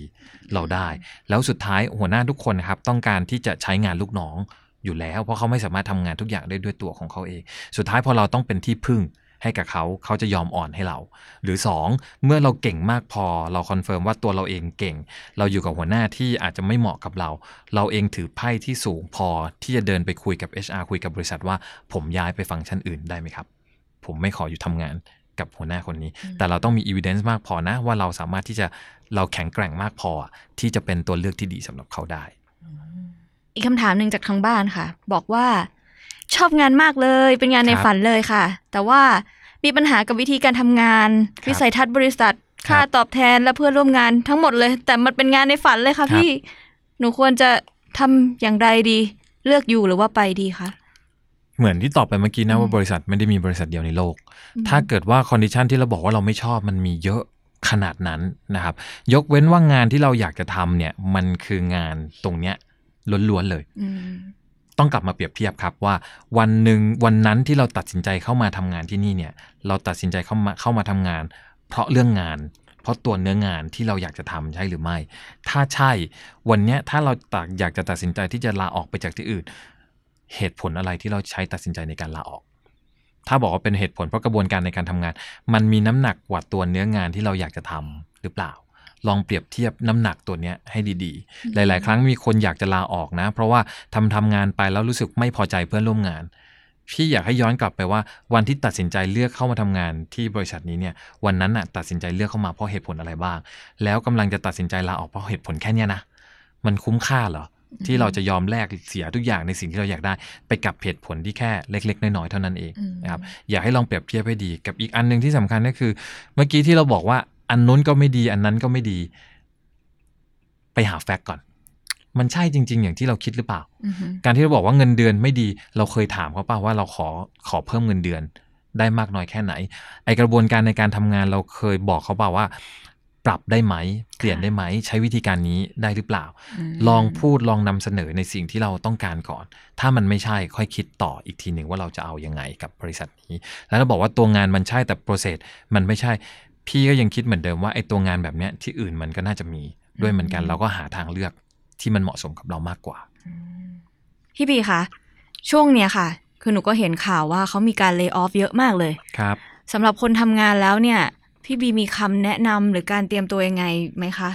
เราได้ แล้วสุดท้ายหัวหน้าทุกคนครับต้องการที่จะใช้งานลูกน้องอยู่แล้ว เพราะเขาไม่สามารถทำงานทุกอย่างได้ด้วยตัวของเขาเอง สุดท้ายพอเราต้องเป็นที่พึ่งให้กับเขาเขาจะยอมอ่อนให้เรา หรือ 2 เมื่อเราเก่งมากพอเรา confirm ว่าตัวเราเองเก่ง เราอยู่กับหัวหน้าที่อาจจะไม่เหมาะกับเรา เราเองถือไพ่ที่สูงพอที่จะเดินไปคุยกับ HR คุยกับบริษัทว่า ผมย้ายไปฟังก์ชันอื่นได้ไหมครับ ผมไม่ขออยู่ทำงาน กับหัวหน้าคนนี้ แต่เราต้องมี evidence มากพอนะ ว่าเราสามารถที่จะเราแข็งแกร่งมากพอ ที่จะเป็นตัวเลือกที่ดีสำหรับเขาได้ อีกคำถามหนึ่งจากทางบ้านค่ะ บอกว่าชอบงานมากเลย เป็นงานในครับฝันเลยค่ะ แต่ว่ามีปัญหากับวิธีการทำงานครับวิสัยทัศน์บริษัทครับค่าตอบแทนและเพื่อนร่วมงานทั้งหมดเลย แต่มันเป็นงานในฝันเลยค่ะครับพี่หนูควรจะทำอย่างไรดี เลือกอยู่หรือว่าไปดีคะ เหมือนที่ตอบไปเมื่อกี้นะอืมว่าบริษัทไม่ได้มีบริษัทเดียวในโลกอืมถ้าเกิดว่า condition ที่เราบอกว่าเราไม่ชอบมันมีเยอะขนาดนั้นนะครับ ยกเว้นว่างานที่เราอยากจะทำเนี่ย มันคืองานตรงเนี้ยล้วนๆเลยอืมต้องกลับมาเปรียบเทียบครับว่าวันหนึ่งวันนั้นที่เราตัดสินใจเข้ามาทำงานที่นี่เนี่ย เราตัดสินใจเข้ามาเข้ามาทำงาน เพราะเรื่องงาน เพราะตัวเนื้องานที่เราอยากจะทำใช่หรือไม่ ถ้าใช่วันเนี้ยถ้าเราตักอยากจะตัดสินใจที่จะลาออกไปจากที่อื่น เหตุผลอะไรที่เราใช้ตัดสินใจในการลาออก ถ้าบอกว่าเป็นเหตุผลเพราะกระบวนการในการทำงาน มันมีน้ำหนักกว่าตัวเนื้องานที่เราอยากจะทำหรือเปล่า ลองเปรียบเทียบน้ำหนักตัวเนี้ยให้ดีๆ หลาย ๆ ครั้งมีคนอยากจะลาออกนะ เพราะว่าทำทำงานไปแล้วรู้สึกไม่พอใจเพื่อนร่วมงานพี่อยากให้ย้อนกลับไปว่าวันที่ตัดสินใจเลือกเข้ามาทำงานที่บริษัทนี้เนี่ยวันนั้นน่ะตัดสินใจเลือกเข้ามาเพราะเหตุผลอะไรบ้าง แล้วกำลังจะตัดสินใจลาออกเพราะเหตุผลแค่เนี้ยนะมันคุ้มค่าเหรอ ที่เราจะยอมแลกเสียทุกอย่างในสิ่งที่เราอยากได้ ไปกับเหตุผลที่แค่เล็ก ๆ น้อยๆเท่านั้นเองอืมนะครับอยากให้ลองเปรียบเทียบให้ดี กับอีกอันหนึ่งที่สำคัญก็คือ เมื่อกี้ที่เราบอกว่าอันนู้นก็ไม่ดี อันนั้นก็ไม่ดี ไปหาแฟกต์ก่อน มันใช่จริง ๆ อย่างที่เราคิดหรือเปล่าอืมการที่เราบอกว่าเงินเดือนไม่ดี เราเคยถามเขาเปล่าว่าเราขอขอเพิ่มเงินเดือนได้มากน้อยแค่ไหน ไอกระบวนการในการทำงานเราเคยบอกเขาเปล่าว่า ปรับได้ไหม เปลี่ยนได้ไหม ใช้วิธีการนี้ได้หรือเปล่า ลองพูดลองนำเสนอในสิ่งที่เราต้องการก่อน ถ้ามันไม่ใช่ค่อยคิดต่ออีกทีหนึ่งว่าเราจะเอายังไงกับบริษัทนี้ แล้วเราบอกว่าตัวงานมันใช่แต่ process มันไม่ใช่ พี่ก็ยังคิดเหมือนเดิมว่าไอ้ตัวงานแบบเนี้ยที่อื่นมันก็น่าจะมีด้วยเหมือนกัน เราก็หาทางเลือกที่มันเหมาะสมกับเรามากกว่า พี่บีคะช่วงเนี้ยค่ะ คือหนูก็เห็นข่าวว่าเขามีการ layoff เยอะมากเลยครับสำหรับคนทำงานแล้วเนี่ย พี่บีมีคำแนะนำหรือการเตรียมตัวยังไงไหมคะ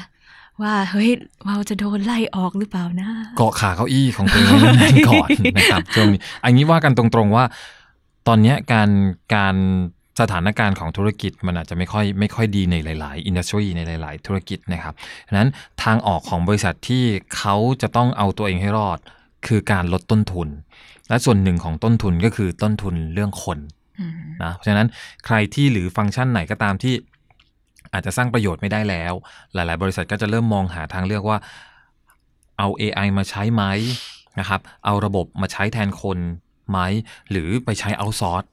ว่าเฮ้ยเราจะโดนไล่ออกหรือเปล่านะ เกาะขาเก้าอี้ของตัวเองไว้แน่นๆก่อนนะครับช่วงนี้อันนี้ว่ากันตรงๆว่า ตอนนี้การการสถานการณ์ของธุรกิจมันอาจจะไม่ค่อยไม่ค่อยดีในหลาย ๆ อินดัสทรีในหลาย ๆ ธุรกิจนะครับฉะนั้นทางออกของบริษัทที่เขาจะต้องเอาตัวเองให้รอด คือการลดต้นทุน และส่วนหนึ่งของต้นทุนก็คือต้นทุนเรื่องคน นะเพราะฉะนั้นใครที่หรือฟังก์ชันไหนก็ตามที่อาจจะสร้างประโยชน์ไม่ได้แล้ว หลาย ๆ บริษัทก็จะเริ่มมองหาทางเลือกว่าเอา AI มาใช้ไหมนะครับ เอาระบบมาใช้แทนคนไหม หรือไปใช้เอาซอร์ส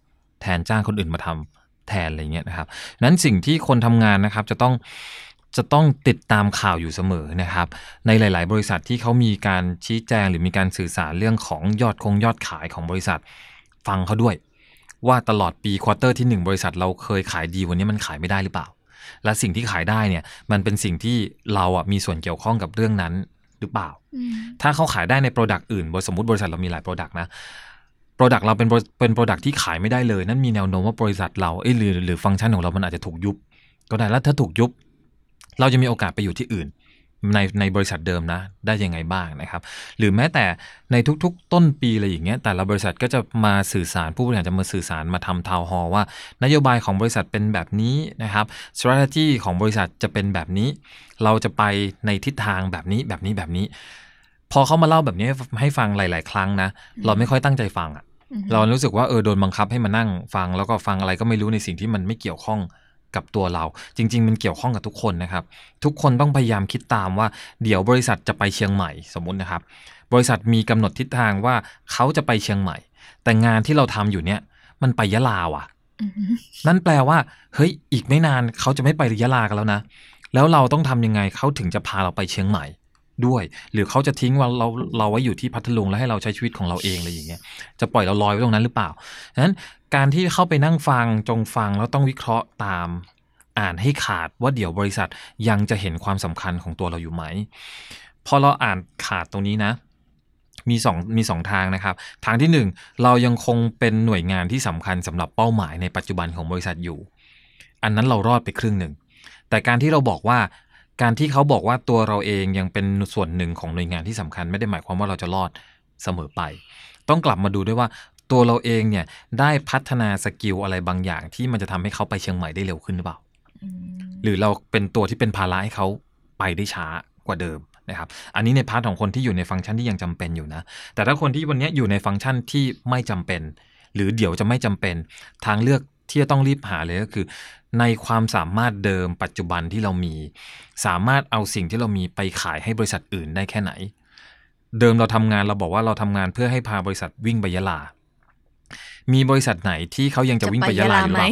แทนจ้างคนอื่นมาทำแทนอะไรเงี้ยนะครับ นั้นสิ่งที่คนทำงานนะครับจะต้องจะต้องติดตามข่าวอยู่เสมอนะครับ ในหลาย ๆ บริษัทที่เขามีการชี้แจงหรือมีการสื่อสารเรื่องของยอดคงยอดขายของบริษัท ฟังเขาด้วย ว่าตลอดปี quarter ที่ 1 บริษัทเราเคยขายดีวันนี้มันขายไม่ได้หรือเปล่า และสิ่งที่ขายได้เนี่ยมันเป็นสิ่งที่เราอะมีส่วนเกี่ยวข้องกับเรื่องนั้นหรือเปล่า ถ้าเขาขายได้ใน product อื่นบริสมมติบริษัทเรามีหลาย product นะ product เราเป็น pro- เป็น product ที่ขายไม่ได้เลย นั่นมีแนวโน้มว่าบริษัทเราเอ้ยหรือหรือฟังก์ชันของเรามันอาจจะถูกยุบ ก็ได้แล้วถ้าถูกยุบ เราจะมีโอกาสไปอยู่ที่อื่น ในในบริษัทเดิมนะ ได้ยังไงบ้างนะครับ หรือแม้แต่ในทุกๆ ต้นปีอะไรอย่างเงี้ยแต่ละบริษัทก็จะมาสื่อสารผู้บริหารจะมาสื่อสารมาทำทาวฮอว่า นโยบายของบริษัทเป็นแบบนี้นะครับ strategy ของบริษัทจะเป็นแบบนี้ เราจะไปในทิศทางแบบนี้แบบนี้แบบนี้ พอเขามาเล่าแบบนี้ให้ฟังหลาย ๆ ครั้งนะ เราไม่ค่อยตั้งใจฟังอะเรารู้สึกว่าเออโดนบังคับให้มานั่งฟัง แล้วก็ฟังอะไรก็ไม่รู้ในสิ่งที่มันไม่เกี่ยวข้อง กับตัวเรา จริง ๆ มันเกี่ยวข้องกับทุกคนนะครับ ทุกคนต้องพยายามคิดตามว่า เดี๋ยวบริษัทจะไปเชียงใหม่สมมุตินะครับ บริษัทมีกำหนดทิศทางว่าเขาจะไปเชียงใหม่ แต่งานที่เราทำอยู่เนี่ยมันไปยะลาว่ะ นั่นแปลว่าเฮ้ยอีกไม่นานเขาจะไม่ไปยะลากันแล้วนะ แล้วเราต้องทำยังไงเขาถึงจะพาเราไปเชียงใหม่ด้วย หรือเขาจะทิ้งว่าเราเราไว้อยู่ที่พัทลุงแล้วให้เราใช้ชีวิตของเราเองอะไรอย่างเงี้ยจะปล่อยเราลอยไว้ตรงนั้นหรือเปล่าฉะนั้น การที่เข้าไปนั่งฟังจงฟังแล้วต้องวิเคราะห์ตาม อ่านให้ขาดว่าเดี๋ยวบริษัทยังจะเห็นความสำคัญของตัวเราอยู่ไหมพอเราอ่านขาดตรงนี้นะ มีสองมีสองทางนะครับ ทางที่หนึ่งเรายังคงเป็นหน่วยงานที่สำคัญสำหรับเป้าหมายในปัจจุบันของบริษัทอยู่ อันนั้นเรารอดไปครึ่งหนึ่ง แต่การที่เราบอกว่าการที่เขาบอกว่าตัวเราเองยังเป็นส่วนหนึ่งของหน่วยงานที่สำคัญ ไม่ได้หมายความว่าเราจะรอดเสมอไป ต้องกลับมาดูด้วยว่า ตัวเราเองเนี่ยได้พัฒนา skill อะไรบางอย่าง ที่มันจะทำให้เขาไปเชียงใหม่ได้เร็วขึ้นหรือเปล่า หรือเราเป็นตัวที่เป็นภาระให้เขาไปได้ช้ากว่าเดิมนะครับอันนี้ใน part ของคนที่อยู่ในฟังก์ชันที่ยังจำเป็นอยู่นะ แต่ถ้าคนที่วันนี้อยู่ในฟังก์ชันที่ไม่จำเป็น หรือเดี๋ยวจะไม่จำเป็น ทางเลือกที่จะต้องรีบหาเลยก็คือ ในความสามารถเดิมปัจจุบันที่เรามี สามารถเอาสิ่งที่เรามีไปขายให้บริษัทอื่นได้แค่ไหน เดิมเราทำงานเราบอกว่าเราทำงานเพื่อให้พาบริษัทวิ่งไปยะลา มีบริษัทไหนที่เขายังจะวิ่งไปยะลาอยู่หรือเปล่า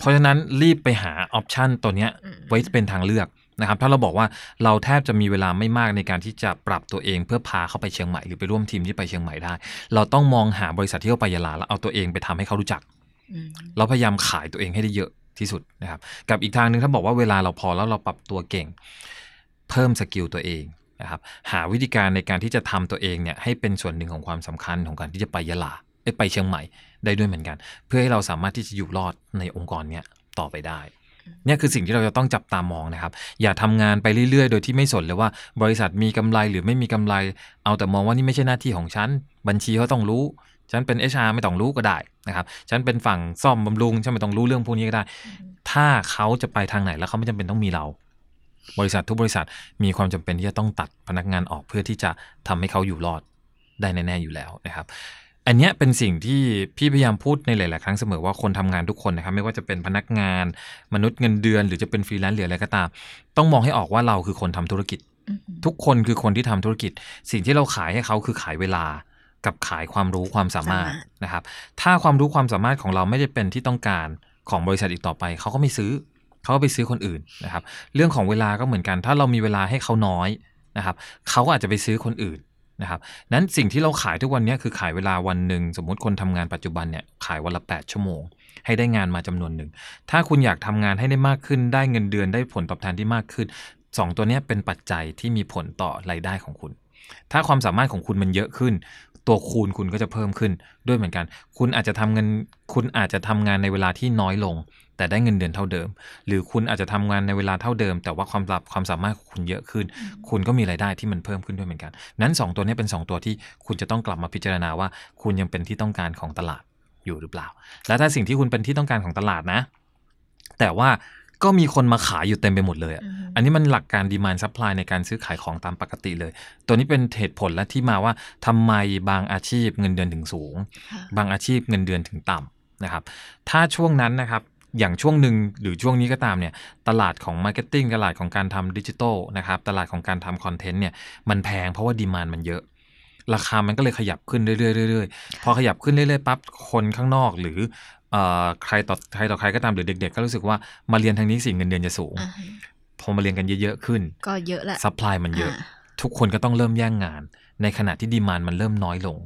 เพราะฉะนั้นรีบไปหาออปชันตัวเนี้ยอืมไว้เป็นทางเลือกนะครับถ้าเราบอกว่าเราแทบจะมีเวลาไม่มากในการที่จะปรับตัวเองเพื่อพาเขาไปเชียงใหม่หรือไปร่วมทีมที่ไปเชียงใหม่ได้ เราต้องมองหาบริษัทที่เขาไปยะลาแล้วเอาตัวเองไปทำให้เขารู้จักอืมเราพยายามขายตัวเองให้ได้เยอะที่สุดนะครับ กับอีกทางหนึ่งถ้าบอกว่าเวลาเราพอแล้วเราปรับตัวเก่ง เพิ่มสกิลตัวเองนะครับหาวิธีการในการที่จะทำตัวเองเนี่ยให้เป็นส่วนหนึ่งของความสำคัญของการที่จะไปยะลาเอ้ยไปเชียงใหม่ ได้ด้วยเหมือนกัน เพื่อให้เราสามารถที่จะอยู่รอดในองค์กรเนี้ยต่อไปได้เนี่ยคือสิ่งที่เราจะต้องจับตามองนะครับ อย่าทำงานไปเรื่อยๆ โดยที่ไม่สนเลยว่า บริษัทมีกำไรหรือไม่มีกำไร เอาแต่มองว่านี่ไม่ใช่หน้าที่ของฉัน บัญชีเขาต้องรู้ ฉันเป็น HR ไม่ต้องรู้ก็ได้นะครับ ฉันเป็นฝั่งซ่อมบำรุงฉันไม่ต้องรู้เรื่องพวกนี้ก็ได้ ถ้าเขาจะไปทางไหนแล้วเขาไม่จำเป็นต้องมีเรา บริษัททุกบริษัทมีความจำเป็นที่จะต้องตัดพนักงานออกเพื่อที่จะทำให้เขาอยู่รอดได้แน่ๆอยู่แล้วนะครับ อันเนี้ยเป็นสิ่งที่พี่พยายามพูดในหลาย ๆ ครั้งเสมอว่าคนทำงานทุกคนนะครับไม่ว่าจะเป็นพนักงานมนุษย์เงินเดือน หรือจะเป็นฟรีแลนซ์หรืออะไรก็ตาม ต้องมองให้ออกว่าเราคือคนทำธุรกิจอืมทุกคนคือคนที่ทำธุรกิจ สิ่งที่เราขายให้เขาคือขายเวลากับขายความรู้ความสามารถสามารถนะครับ ถ้าความรู้ความสามารถของเราไม่ได้เป็นที่ต้องการของบริษัทอีกต่อไปเขาก็ไม่ซื้อเขาก็ไปซื้อคนอื่นนะครับ เรื่องของเวลาก็เหมือนกัน ถ้าเรามีเวลาให้เขาน้อยนะครับเขาก็อาจจะไปซื้อคนอื่น นะครับนั้นสิ่งที่เราขายทุกวันนี้คือขายเวลาวันหนึ่งสมมติคนทำงานปัจจุบันเนี่ยขายวันละ 8 ชั่วโมง ให้ได้งานมาจำนวนหนึ่ง ถ้าคุณอยากทำงานให้ได้มากขึ้น ได้เงินเดือนได้ผลตอบแทนที่มากขึ้นสองตัวนี้เป็นปัจจัยที่มีผลต่อรายได้ของคุณ ถ้าความสามารถของคุณมันเยอะขึ้น ตัวคูณคุณก็จะเพิ่มขึ้นด้วยเหมือนกัน คุณอาจจะทำเงินคุณอาจจะทำงานในเวลาที่น้อยลง แต่ได้เงินเดือนเท่าเดิม หรือคุณอาจจะทำงานในเวลาเท่าเดิม แต่ว่าความรับความสามารถของคุณเยอะขึ้น คุณก็มีรายได้ที่มันเพิ่มขึ้นด้วยเหมือนกัน นั้นสองตัวนี้เป็นสองตัวที่คุณจะต้องกลับมาพิจารณาว่า คุณยังเป็นที่ต้องการของตลาดอยู่หรือเปล่า และถ้าสิ่งที่คุณเป็นที่ต้องการของตลาดนะ แต่ว่าก็มีคนมาขายอยู่เต็มไปหมดเลยอะอืมอันนี้มันหลักการ demand supply ในการซื้อขายของตามปกติเลย ตัวนี้เป็นเหตุผลและที่มาว่าทำไมบางอาชีพเงินเดือนถึงสูงค่ะบางอาชีพเงินเดือนถึงต่ำนะครับ ถ้าช่วงนั้นนะครับ อย่างช่วงหนึ่งหรือช่วงนี้ก็ตามเนี่ยตลาดของ marketing ตลาดของการทำดิจิทัลนะครับตลาดของการทำ content เนี่ยมันแพงเพราะว่า demand มันเยอะ ราคามันก็เลยขยับขึ้นเรื่อยๆเรื่อยๆพอขยับขึ้นเรื่อยๆปั๊บคนข้างนอกหรือเอ่อใครต่อใครต่อใครก็ตามหรือเด็ก ๆ ก็รู้สึกว่ามาเรียนทางนี้สิเงินเดือนจะสูงอ่าฮะพอมาเรียนกันเยอะๆขึ้น ก็เยอะแหละ sup ply มันเยอะอ่าทุกคนก็ต้องเริ่มแย่งงาน ในขณะที่ demand มันเริ่มน้อยลง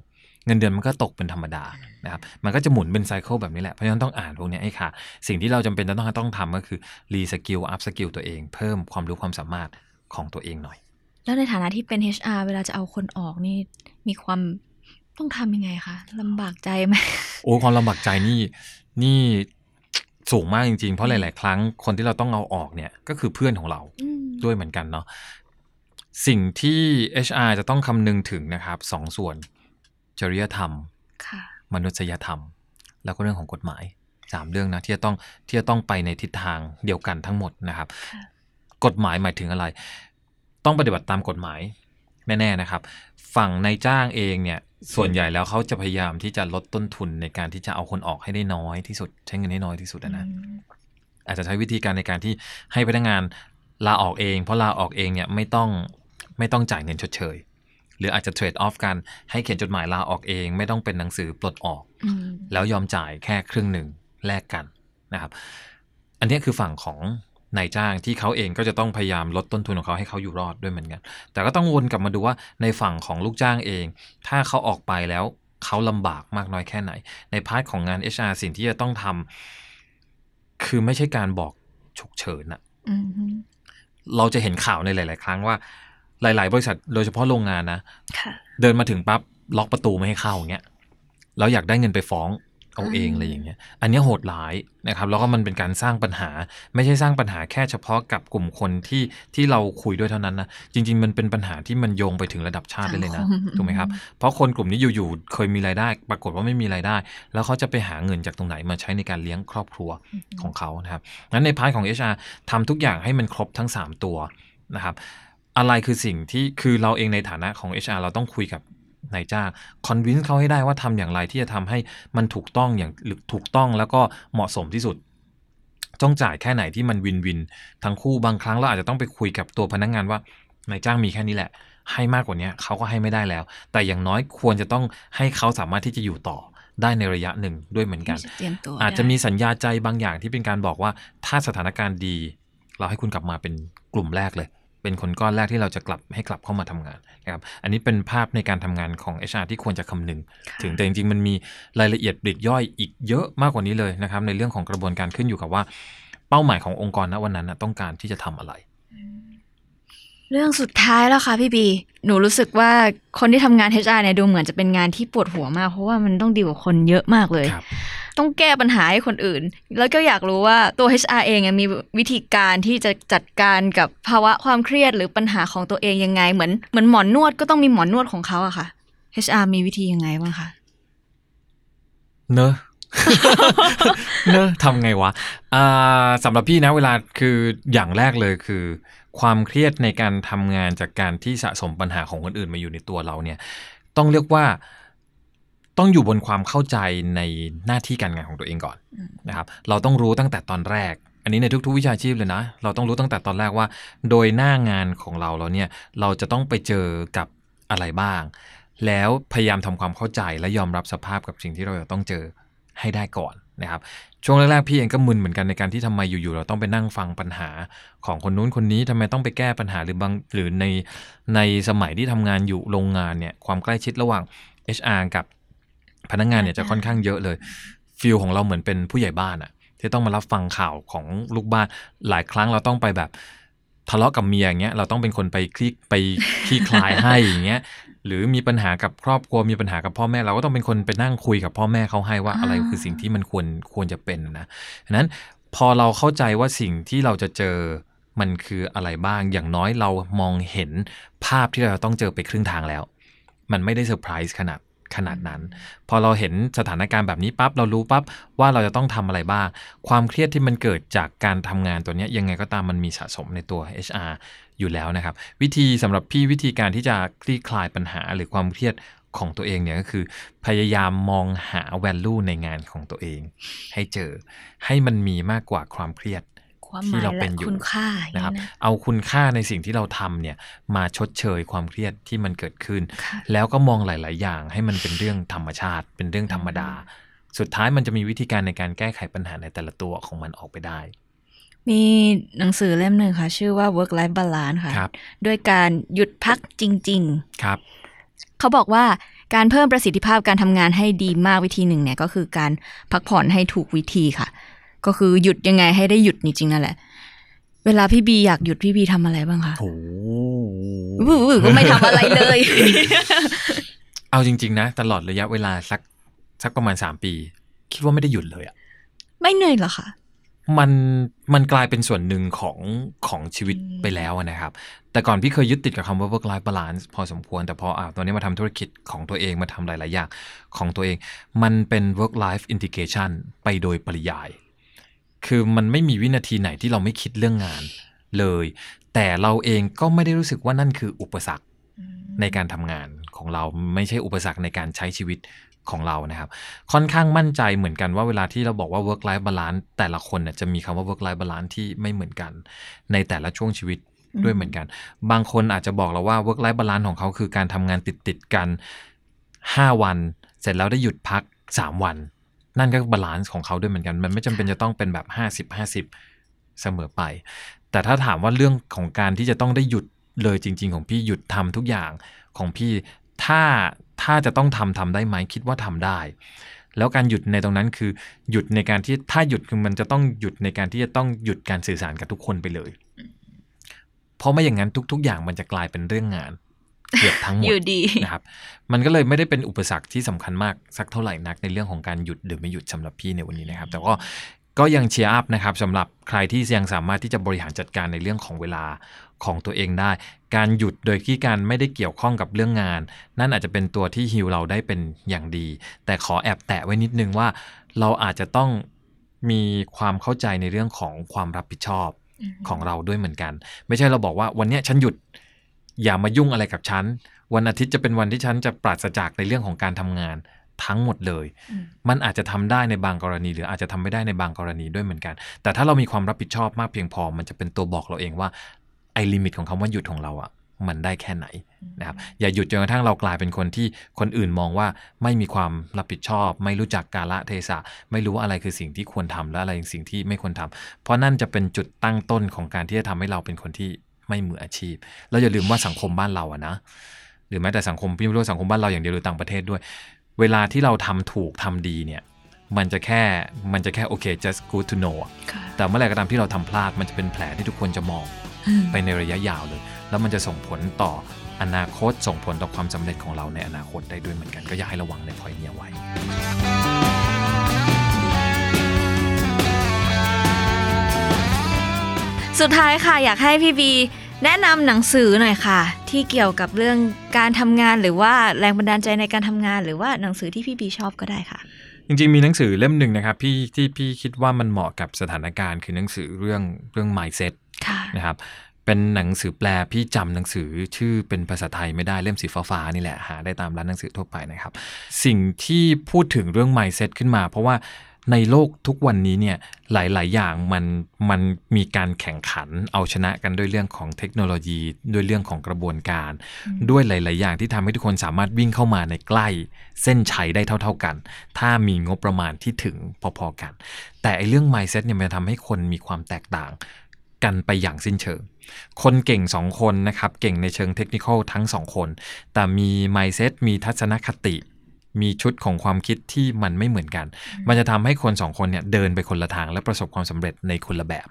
เงินเดือนมันก็ตกเป็นธรรมดานะครับมันก็จะหมุนเป็น cycle แบบนี้แหละ เพราะฉะนั้นต้องอ่านพวกเนี้ยให้ค่ะ สิ่งที่เราจำเป็นจะต้องต้องทำก็คือ reskill upskill ตัวเอง เพิ่มความรู้ความสามารถของตัวเองหน่อย แล้วในฐานะที่เป็น HR เวลาจะเอาคนออกนี่มีความต้องทำยังไงคะลำบากใจไหมโอ้ความลำบากใจนี่นี่สูงมากจริงๆ เพราะหลาย ๆ ครั้งคนที่เราต้องเอาออกเนี่ยก็คือเพื่อนของเราอืมด้วยเหมือนกันเนาะสิ่งที่ HR จะต้องคำนึงถึงนะครับสองส่วน จริยธรรมค่ะมนุษยธรรม แล้วก็เรื่องของกฎหมายสามเรื่องนะที่จะต้องที่จะต้องไปในทิศทางเดียวกันทั้งหมดนะครับค่ะกฎหมายหมายถึงอะไร ต้องปฏิบัติตามกฎหมายแน่ๆนะครับ ฝั่งนายจ้างเองเนี่ยส่วนใหญ่แล้วเขาจะพยายามที่จะลดต้นทุนในการที่จะเอาคนออกให้ได้น้อยที่สุด ใช้เงินให้น้อยที่สุดอะนะอืมอาจจะใช้วิธีการในการที่ให้พนักงานลาออกเอง เพราะลาออกเองเนี่ยไม่ต้องไม่ต้องจ่ายเงินชดเชย หรืออาจจะเทรดออฟกันให้เขียนจดหมายลาออกเอง ไม่ต้องเป็นหนังสือปลดออกอืมแล้วยอมจ่ายแค่ครึ่งหนึ่งแลกกันนะครับ อันเนี้ยคือฝั่งของนายจ้างที่เขาเองก็จะต้องพยายามลดต้นทุนของเขาให้เขาอยู่รอดด้วยเหมือนกัน แต่ก็ต้องวนกลับมาดูว่าในฝั่งของลูกจ้างเอง ถ้าเขาออกไปแล้วเขาลำบากมากน้อยแค่ไหน ใน part ของงาน HR สิ่งที่จะต้องทำคือไม่ใช่การบอกฉุกเฉินอะอืมเราจะเห็นข่าวในหลาย ๆ ครั้งว่า หลาย ๆ บริษัทโดยเฉพาะโรงงานนะค่ะเดินมาถึงปั๊บล็อกประตูไม่ให้เข้าอย่างเงี้ยแล้วอยากได้เงินไปฟ้องเอาเองอืมอะไรอย่างเงี้ย อันเนี้ยโหดร้ายนะครับ แล้วก็มันเป็นการสร้างปัญหา ไม่ใช่สร้างปัญหาแค่เฉพาะกับกลุ่มคนที่ที่เราคุยด้วยเท่านั้นนะ จริง ๆ มันเป็นปัญหาที่มันโยงไปถึงระดับชาติได้เลยนะสังคมถูกไหมครับ เพราะคนกลุ่มนี้อยู่ๆ เคยมีรายได้ ปรากฏว่าไม่มีรายได้ แล้วเขาจะไปหาเงินจากตรงไหนมาใช้ในการเลี้ยงครอบครัวของเขานะครับ งั้นใน part ของ HR ทำทุกอย่างให้มันครบทั้ง 3 ตัวนะครับ อะไรคือสิ่งที่คือเราเองในฐานะของ HR เราต้องคุยกับนายจ้างคอนวินส์เขาให้ได้ว่าทำอย่างไรที่จะทำให้มันถูกต้องอย่างหรือถูกต้องแล้วก็เหมาะสมที่สุดต้องจ่ายแค่ไหนที่มันวินวิน ทั้งคู่บางครั้งเราอาจจะต้องไปคุยกับตัวพนักงานว่านายจ้างมีแค่นี้แหละ ให้มากกว่านี้เขาก็ให้ไม่ได้แล้ว แต่อย่างน้อยควรจะต้องให้เขาสามารถที่จะอยู่ต่อได้ในระยะหนึ่งด้วยเหมือนกันเตรียมตัวอาจจะได้มีสัญญาใจบางอย่างที่เป็นการบอกว่า ถ้าสถานการณ์ดี เราให้คุณกลับมาเป็นกลุ่มแรกเลย เป็นคนก้อนแรกที่เราจะกลับให้กลับเข้ามาทำงานนะครับอันนี้เป็นภาพในการทำงานของ HR ที่ควรจะคำนึง ถึงแต่จริงๆ มันมีรายละเอียดปลีกย่อยอีกเยอะมากกว่านี้เลยนะครับในเรื่องของกระบวนการขึ้นอยู่กับว่า เป้าหมายขององค์กรณวันนั้นนะต้องการที่จะทำอะไร เรื่องสุดท้ายแล้วค่ะพี่บี หนูรู้สึกว่าคนที่ทำงาน HR เนี่ยดูเหมือนจะเป็นงานที่ปวดหัวมาก เพราะว่ามันต้องดีลกับคนเยอะมากเลยครับต้องแก้ปัญหาให้คนอื่น แล้วก็อยากรู้ว่าตัว HR เองอะมีวิธีการที่จะจัดการกับภาวะความเครียดหรือปัญหาของตัวเองยังไง เหมือนเหมือนหมอนนวดก็ต้องมีหมอนนวดของเขาอะค่ะ HR มีวิธียังไงบ้างคะ เนอะ เนอะทำไงวะอ่าสำหรับพี่นะเวลาคืออย่างแรกเลยคือ ความเครียดในการทำงานจากการที่สะสมปัญหาของคนอื่นมาอยู่ในตัวเราเนี่ย ต้องเรียกว่าต้องอยู่บนความเข้าใจในหน้าที่การงานของตัวเองก่อนนะครับ เราต้องรู้ตั้งแต่ตอนแรก อันนี้ในทุก ๆ วิชาชีพเลยนะ เราต้องรู้ตั้งแต่ตอนแรกว่า โดยหน้างานของเราเราเนี่ยเราจะต้องไปเจอกับอะไรบ้าง แล้วพยายามทำความเข้าใจและยอมรับสภาพกับสิ่งที่เราจะต้องเจอ ให้ได้ก่อนนะครับช่วงแรกๆพี่เองก็มึนเหมือนกันในการที่ทำไมอยู่ๆเราต้องไปนั่งฟังปัญหาของคนนู้นคนนี้ทำไมต้องไปแก้ปัญหาหรือบางหรือในในสมัยที่ทำงานอยู่โรงงานเนี่ยความใกล้ชิดระหว่าง HR กับพนักงานเนี่ยจะค่อนข้างเยอะเลยฟิลของเราเหมือนเป็นผู้ใหญ่บ้านอะที่ต้องมารับฟังข่าวของลูกบ้านหลายครั้งเราต้องไปแบบทะเลาะกับเมียอย่างเงี้ยเราต้องเป็นคนไปคลี่ไปคลี่คลายให้อย่างเงี้ย หรือมีปัญหากับครอบครัวมีปัญหากับพ่อแม่เราก็ต้องเป็นคนไปนั่งคุยกับพ่อแม่เขาให้ว่าอะไรคือสิ่งที่มันควรควรจะเป็นนะฉะนั้นพอเราเข้าใจว่าสิ่งที่เราจะเจอมันคืออะไรบ้างอย่างน้อยเรามองเห็นภาพที่เราต้องเจอไปครึ่งทางแล้ว มันไม่ได้เซอร์ไพรส์ขนาดขนาดนั้น พอเราเห็นสถานการณ์แบบนี้ปั๊บเรารู้ปั๊บว่าเราจะต้องทำอะไรบ้าง ความเครียดที่มันเกิดจากการทำงานตัวนี้ยยังไงก็ตามมันมีสะสมในตัว HR อยู่แล้วนะครับ วิธีสำหรับพี่วิธีการที่จะคลี่คลายปัญหาหรือความเครียดของตัวเองเนี่ยก็คือ พยายามมองหา value ในงานของตัวเอง ให้เจอให้มันมีมากกว่าความเครียดความหที่มายเราเป็และนอยู่คุณค่าอย่างนะครับนี้นะเอาคุณค่าในสิ่งที่เราทำเนี่ยมาชดเชยความเครียดที่มันเกิดขึ้นค่ะแล้วก็มองหลาย ๆ อย่างให้มันเป็นเรื่องธรรมชาติ เป็นเรื่องธรรมดา สุดท้ายมันจะมีวิธีการในการแก้ไขปัญหาในแต่ละตัวของมันออกไปได้ มีหนังสือเล่มหนึ่งค่ะ ชื่อว่า work life balance ค่ะครับด้วยการหยุดพักจริง ๆ ครับ เขาบอกว่าการเพิ่มประสิทธิภาพการทำงานให้ดีมากวิธีหนึ่งเนี่ยก็คือการพักผ่อนให้ถูกวิธีค่ะ ก็คือหยุดยังไงให้ได้หยุดจริงๆนั่นแหละ เวลาพี่บีอยากหยุดพี่บีทำอะไรบ้างคะโอ้วือวือก็ไม่ทำอะไรเลย เอาจริง ๆ นะ ตลอดระยะเวลาสักสักประมาณ3ปี คิดว่าไม่ได้หยุดเลยอะไม่เหนื่อยเหรอคะ มันมันกลายเป็นส่วนหนึ่งของของชีวิตอืมไปแล้วอะนะครับ แต่ก่อนพี่เคยยึดติดกับคำว่า work life balance พอสมควร แต่พออะตอนนี้มาทำธุรกิจของตัวเองมาทำหลาย ๆ อย่างของตัวเอง มันเป็น work life integration ไปโดยปริยาย คือมันไม่มีวินาทีไหนที่เราไม่คิดเรื่องงานเลย แต่เราเองก็ไม่ได้รู้สึกว่านั่นคืออุปสรรคในการทำงานของเราไม่ใช่อุปสรรคในการใช้ชีวิต ของเรานะครับ ค่อนข้างมั่นใจเหมือนกันว่าเวลาที่เราบอกว่า work life balance แต่ละคนเนี่ยจะมีคำว่า work life balance ที่ไม่เหมือนกัน ในแต่ละช่วงชีวิตด้วยเหมือนกัน บางคนอาจจะบอกเราว่า work life balance ของเขาคือการทำงานติดติดๆกัน 5 วัน เสร็จแล้วได้หยุดพัก 3 วัน นั่นก็ balance ของเขาด้วยเหมือนกัน มันไม่จำเป็นจะต้องเป็นแบบ 50 50 เสมอไป แต่ถ้าถามว่าเรื่องของการที่จะต้องได้หยุดเลยจริง ๆ ของพี่หยุดทำทุกอย่างของพี่ถ้า ถ้าจะต้องทำทำได้ไหมคิดว่าทำได้ แล้วการหยุดในตรงนั้นคือหยุดในการที่ถ้าหยุดคือมันจะต้องหยุดในการที่จะต้องหยุดการสื่อสารกับทุกคนไปเลย เพราะไม่อย่างนั้นทุก ๆ อย่างมันจะกลายเป็นเรื่องงานเกือบทั้งหมดอยู่ดีนะครับ มันก็เลยไม่ได้เป็นอุปสรรคที่สำคัญมากสักเท่าไหร่นักในเรื่องของการหยุดหรือไม่หยุดสำหรับพี่ในวันนี้นะครับ แต่ก็ ก็ยัง cheer up นะครับสำหรับใครที่ยังสามารถที่จะบริหารจัดการในเรื่องของเวลาของตัวเองได้ การหยุดโดยที่การไม่ได้เกี่ยวข้องกับเรื่องงาน นั่นอาจจะเป็นตัวที่ฮิวเราได้เป็นอย่างดี แต่ขอแอบแตะไว้นิดนึงว่า เราอาจจะต้องมีความเข้าใจในเรื่องของความรับผิดชอบของเราด้วยเหมือนกัน ไม่ใช่เราบอกว่าวันเนี้ยฉันหยุดอย่ามายุ่งอะไรกับฉัน วันอาทิตย์จะเป็นวันที่ฉันจะปราศจากในเรื่องของการทำงาน ทั้งหมดเลยอืมมันอาจจะทำได้ในบางกรณี หรืออาจจะทำไม่ได้ในบางกรณีด้วยเหมือนกัน แต่ถ้าเรามีความรับผิดชอบมากเพียงพอ มันจะเป็นตัวบอกเราเองว่าไอ้ลิมิตของคำว่าหยุดของเราอะมันได้แค่ไหนนะครับอย่าหยุดจนกระทั่งเรากลายเป็นคนที่คนอื่นมองว่าไม่มีความรับผิดชอบ ไม่รู้จักกาละเทศะ ไม่รู้ว่าอะไรคือสิ่งที่ควรทำและอะไรสิ่งที่ไม่ควรทำเพราะนั่นจะเป็นจุดตั้งต้นของการที่จะทำให้เราเป็นคนที่ไม่มืออาชีพ แล้วอย่าลืมว่าสังคมบ้านเราอะนะหรือแม้แต่สังคมพี่ไม่รู้ว่าสังคมบ้านเราอย่างเดียวหรือต่างประเทศด้วย เวลาที่เราทำถูกทำดีเนี่ยมันจะแค่มันจะแค่โอเค just good to know อะค่ะแต่เมื่อไหร่ก็ตามที่เราทำพลาดมันจะเป็นแผลที่ทุกคนจะมองไปในระยะยาวเลย แล้วมันจะส่งผลต่ออนาคตส่งผลต่อความสำเร็จของเราในอนาคตได้ด้วยเหมือนกันก็อยากให้ระวังในพอยนี้เอาไว้สุดท้ายค่ะ อยากให้พี่บี แนะนำหนังสือหน่อยค่ะ ที่เกี่ยวกับเรื่องการทำงานหรือว่าแรงบันดาลใจในการทำงาน หรือว่าหนังสือที่พี่บีชอบก็ได้ค่ะ จริงๆ มีหนังสือเล่มหนึ่งนะครับพี่ที่พี่คิดว่ามันเหมาะกับสถานการณ์คือหนังสือเรื่องเรื่อง mindset ค่ะนะครับเป็นหนังสือแปลพี่จำหนังสือชื่อเป็นภาษาไทยไม่ได้เล่มสีฟ้าๆนี่แหละหาได้ตามร้านหนังสือทั่วไปนะครับ สิ่งที่พูดถึงเรื่อง mindset ขึ้นมา เพราะว่า ในโลกทุกวันนี้เนี่ยหลาย ๆ อย่างมันมันมีการแข่งขันเอาชนะกันด้วยเรื่องของเทคโนโลยี ด้วยเรื่องของกระบวนการ ด้วยหลาย ๆ อย่างที่ทำให้ทุกคนสามารถวิ่งเข้ามาในใกล้เส้นชัยได้เท่า ๆกัน ถ้ามีงบประมาณที่ถึงพอ ๆ กัน แต่ไอ้เรื่อง mindset เนี่ยมันจะทำให้คนมีความแตกต่างกันไปอย่างสิ้นเชิง คนเก่ง 2 คนนะครับ เก่งในเชิงเทคนิคทั้ง 2 คน แต่มี mindset มีทัศนคติ มีชุดของความคิดที่มันไม่เหมือนกัน มันจะทำให้คน2คนเนี่ยเดินไปคนละทางและประสบความสำเร็จในคนละแบบ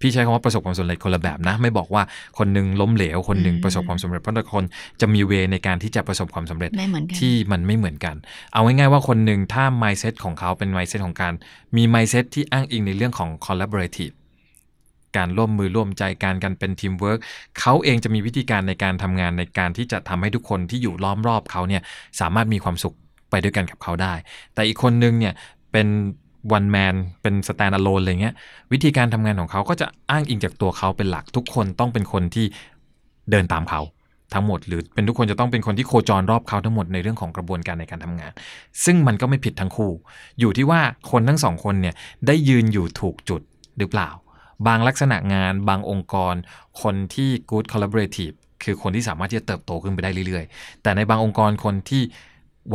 พี่ใช้คำว่าประสบความสำเร็จคนละแบบนะ ไม่บอกว่าคนหนึงล้มเหลวคนหนึ่งอืมประสบความสำเร็จเพราะแต่ละคนจะมีเวในการที่จะประสบความสำเร็จไม่เหมือนกันที่มันไม่เหมือนกัน เอาง่ายๆว่าคนหนึ่งถ้า mindset ของเขาเป็น mindset ของการมี mindset ที่อ้างอิงในเรื่องของ collaborative การร่วมมือร่วมใจการกันเป็นทีมเวิร์กเขาเองจะมีวิธีการในการทำงานในการที่จะทำให้ทุกคนที่อยู่ล้อมรอบเขาเนี่ยสามารถมีความสุข ไปด้วยกันกับเขาได้ แต่อีกคนนึงเนี่ยเป็น one man เป็น stand alone อะไรเงี้ยวิธีการทำงานของเขาก็จะอ้างอิงจากตัวเขาเป็นหลักทุกคนต้องเป็นคนที่เดินตามเขาทั้งหมด หรือเป็นทุกคนจะต้องเป็นคนที่โคจรรอบเขาทั้งหมดในเรื่องของกระบวนการในการทำงาน ซึ่งมันก็ไม่ผิดทั้งคู่ อยู่ที่ว่าคนทั้งสองคนเนี่ยได้ยืนอยู่ถูกจุดหรือเปล่า บางลักษณะงาน บางองค์กร คนที่ good collaborative คือคนที่สามารถที่จะเติบโตขึ้นไปได้เรื่อยๆ แต่ในบางองค์กรคนที่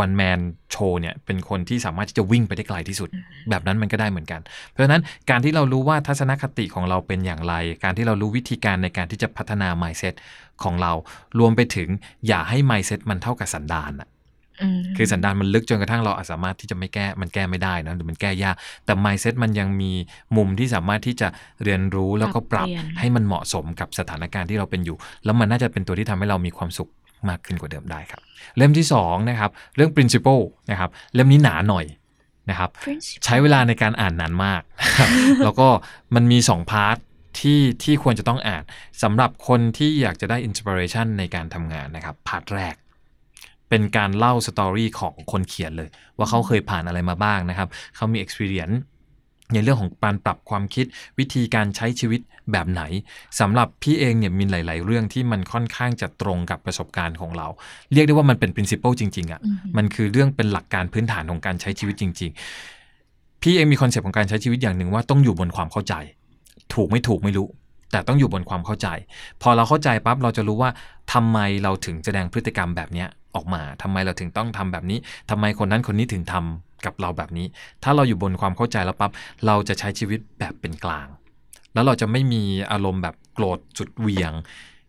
one man show เนี่ยเป็นคนที่สามารถที่จะวิ่งไปได้ไกลที่สุด แบบนั้นมันก็ได้เหมือนกัน เพราะฉะนั้นการที่เรารู้ว่าทัศนคติของเราเป็นอย่างไร การที่เรารู้วิธีการในการที่จะพัฒนา mindset ของเรา รวมไปถึงอย่าให้ mindset มันเท่ากับสันดานอะมคือสันดานมันลึกจนกระทั่งเราอาจสามารถที่จะไม่แก้มันแก้ไม่ได้นะหรือมันแก้ยากแต่ mindset มันยังมีมุมที่สามารถที่จะเรียนรู้แล้วก็ปรับปรับเปลี่ยนให้มันเหมาะสมกับสถานการณ์ที่เราเป็นอยู่ แล้วมันน่าจะเป็นตัวที่ทำให้เรามีความสุข มากขึ้นกว่าเดิมได้ครับ เล่มที่สองนะครับเรื่อง principle นะครับเล่มนี้หนาหน่อยนะครับ Principle ใช้เวลาในการอ่านนานมากนะครับแล้วก็มันมี 2 part ที่ที่ควรจะต้องอ่านสำหรับคนที่อยากจะได้ inspiration ในการทำงานนะครับ part แรก เป็นการเล่า story ของคนเขียนเลย ว่าเขาเคยผ่านอะไรมาบ้างนะครับ เขามี experience ในเรื่องของการปรับความคิดวิธีการใช้ชีวิตแบบไหนสำหรับพี่เองเนี่ยมีหลาย ๆ เรื่องที่มันค่อนข้างจะตรงกับประสบการณ์ของเรา เรียกได้ว่ามันเป็น principle จริง ๆอะ่ะอืมมันคือเรื่องเป็นหลักการพื้นฐานของการใช้ชีวิตจริง ๆ พี่เองมี concept ของการใช้ชีวิตอย่างหนึ่งว่าต้องอยู่บนความเข้าใจ ถูกไม่ถูกไม่รู้ แต่ต้องอยู่บนความเข้าใจ พอเราเข้าใจปั๊บเราจะรู้ว่าทำไมเราถึงแสดงพฤติกรรมแบบเนี้ยออกมาทำไมเราถึงต้องทำแบบนี้ทำไมคนนั้นคนนี้ถึงทำ กับเราแบบนี้ ถ้าเราอยู่บนความเข้าใจแล้วปั๊บเราจะใช้ชีวิตแบบเป็นกลาง แล้วเราจะไม่มีอารมณ์แบบโกรธสุดเหวี่ยง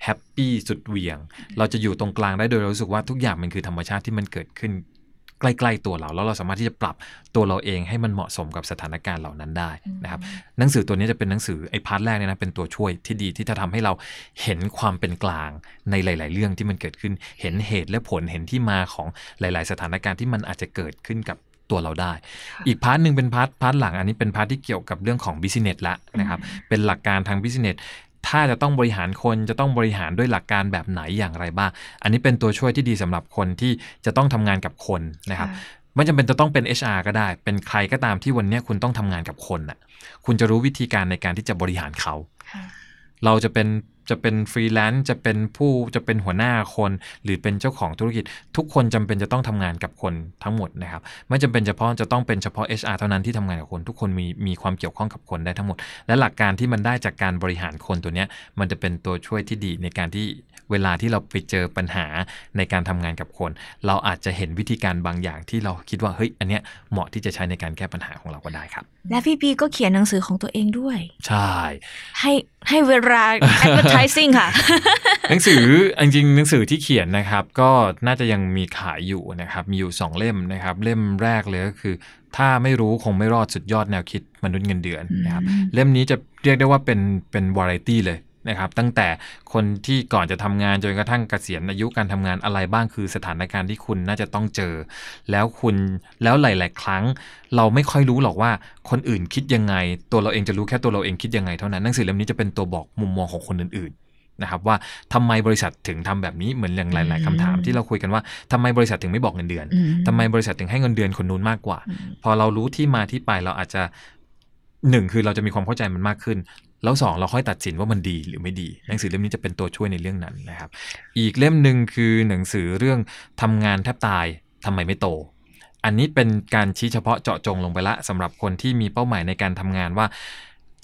happy สุดเหวี่ยง เราจะอยู่ตรงกลางได้โดยเรารู้สึกว่าทุกอย่างมันคือธรรมชาติที่มันเกิดขึ้นใกล้ๆตัวเรา แล้วเราสามารถที่จะปรับตัวเราเองให้มันเหมาะสมกับสถานการณ์เหล่านั้นได้นะครับ หนังสือตัวนี้จะเป็นหนังสือไอ้ part แรกเนี่ยนะเป็นตัวช่วยที่ดีที่จะทำให้เราเห็นความเป็นกลางในหลาย ๆ เรื่องที่มันเกิดขึ้น เห็นเหตุและผลเห็นที่มาของหลาย ๆ สถานการณ์ที่มันอาจจะเกิดขึ้นกับ ตัวเราได้ อีก part หนึ่งเป็น part part หลังอันนี้เป็น part ที่เกี่ยวกับเรื่องของ business ละนะครับ เป็นหลักการทาง business ถ้าจะต้องบริหารคนจะต้องบริหารด้วยหลักการแบบไหนอย่างไรบ้าง อันนี้เป็นตัวช่วยที่ดีสำหรับคนที่จะต้องทำงานกับคนนะครับไม่จำเป็นจะต้องเป็น HR ก็ได้ เป็นใครก็ตามที่วันเนี้ยคุณต้องทำงานกับคนน่ะ คุณจะรู้วิธีการในการที่จะบริหารเขาค่ะเราจะเป็น จะเป็นฟรีแลนซ์จะเป็นผู้จะเป็นหัวหน้าคน หรือเป็นเจ้าของธุรกิจ ทุกคนจำเป็นจะต้องทำงานกับคนทั้งหมดนะครับ ไม่จำเป็นเฉพาะจะต้องเป็นเฉพาะ HR เท่านั้นที่ทำงานกับคน ทุกคนมีมีความเกี่ยวข้องกับคนได้ทั้งหมด และหลักการที่มันได้จากการบริหารคนตัวเนี้ยมันจะเป็นตัวช่วยที่ดีในการที่ เวลาที่เราไปเจอปัญหาในการทำงานกับคน เราอาจจะเห็นวิธีการบางอย่างที่เราคิดว่าเฮ้ยอันเนี้ยเหมาะที่จะใช้ในการแก้ปัญหาของเราก็ได้ครับ และพี่ปีก็เขียนหนังสือของตัวเองด้วย ใช่ ให้ให้เวลา advertising ค่ะ หนังสือจริงๆหนังสือที่เขียนนะครับ ก็น่าจะยังมีขายอยู่นะครับมีอยู่ 2 เล่มนะครับ เล่มแรกเลยก็คือ ถ้าไม่รู้คงไม่รอดสุดยอดแนวคิดมนุษย์เงินเดือนนะครับอืมเล่มนี้จะเรียกได้ว่าเป็นเป็นวาไรตี้เลย นะครับตั้งแต่คนที่ก่อนจะทำงานจนกระทั่งเกษียณอายุการทำงานอะไรบ้างคือสถานการณ์ที่คุณน่าจะต้องเจอ แล้วคุณแล้วหลาย ๆ ครั้ง เราไม่ค่อยรู้หรอกว่าคนอื่นคิดยังไง ตัวเราเองจะรู้แค่ตัวเราเองคิดยังไงเท่านั้นหนังสือเล่มนี้จะเป็นตัวบอกมุมมองของคนอื่นๆนะครับว่าทำไมบริษัทถึงทำแบบนี้เหมือนอย่างหลาย ๆคำถามที่เราคุยกันว่าทำไมบริษัทถึงไม่บอกเงินเดือนอืมทำไมบริษัทถึงให้เงินเดือนคนนู้นมากกว่าอืมพอเรารู้ที่มาที่ไปเราอาจจะหนึ่งคือเราจะมีความเข้าใจมันมากขึ้น แล้วสองเราค่อยตัดสินว่ามันดีหรือไม่ดี หนังสือเล่มนี้จะเป็นตัวช่วยในเรื่องนั้นนะครับ อีกเล่มหนึ่งคือหนังสือเรื่องทำงานแทบตายทำไมไม่โต อันนี้เป็นการชี้เฉพาะเจาะจงลงไปละสำหรับคนที่มีเป้าหมายในการทำงานว่า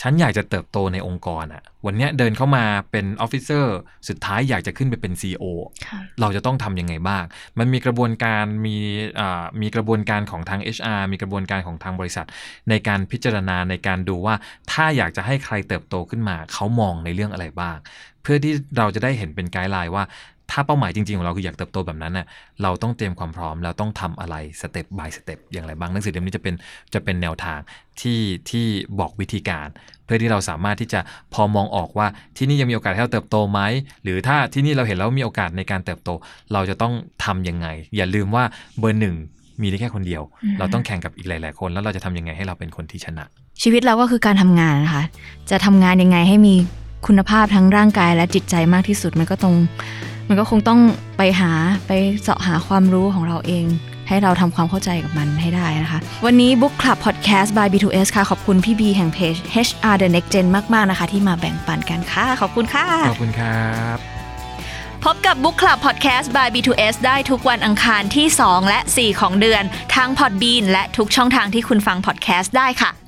ฉันอยากจะเติบโตในองค์กรอะวันเนี้ยเดินเข้ามาเป็นออฟฟิเซอร์สุดท้ายอยากจะขึ้นไปเป็น CEO ค่ะเราจะต้องทำยังไงบ้าง มันมีกระบวนการมีอ่ามีกระบวนการของทาง HR มีกระบวนการของทางบริษัท ในการพิจารณาในการดูว่า ถ้าอยากจะให้ใครเติบโตขึ้นมา เขามองในเรื่องอะไรบ้าง เพื่อที่เราจะได้เห็นเป็น guideline ว่า ถ้าเป้าหมายจริงๆ ของเราคืออยากเติบโตแบบนั้นน่ะเราต้องเตรียมความพร้อมแล้วต้องทำอะไรสเต็ป by สเต็ปอย่างไรบ้างหนังสือเล่มนี้จะเป็นจะเป็นแนวทางที่ที่บอกวิธีการ เพื่อที่เราสามารถที่จะพอมองออกว่าที่นี่ยังมีโอกาสให้เราเติบโตไหมหรือถ้าที่นี่เราเห็นแล้วมีโอกาสในการเติบโต เราจะต้องทำยังไง อย่าลืมว่าเบอร์หนึ่งมีได้แค่คนเดียวอืมเราต้องแข่งกับอีกหลาย ๆ คน แล้วเราจะทำยังไงให้เราเป็นคนที่ชนะ ชีวิตเราก็คือการทำงานนะคะ จะทำงานยังไงให้มีคุณภาพทั้งร่างกายและจิตใจมากที่สุดมันก็ตรง มันก็คงต้องไปหาไปเสาะหาความรู้ของเราเอง ให้เราทำความเข้าใจกับมันให้ได้นะคะ วันนี้ Book Club Podcast by B2S ค่ะ ขอบคุณพี่บีแห่งเพจ HR The Next Gen มาก ๆ นะคะ ที่มาแบ่งปันกันค่ะ ขอบคุณค่ะ ขอบคุณครับพบกับ Book Club Podcast by B2S ได้ทุกวันอังคารที่ 2 และ 4 ของเดือน ทาง Podbean และทุกช่องทางที่คุณฟัง podcast ได้ค่ะ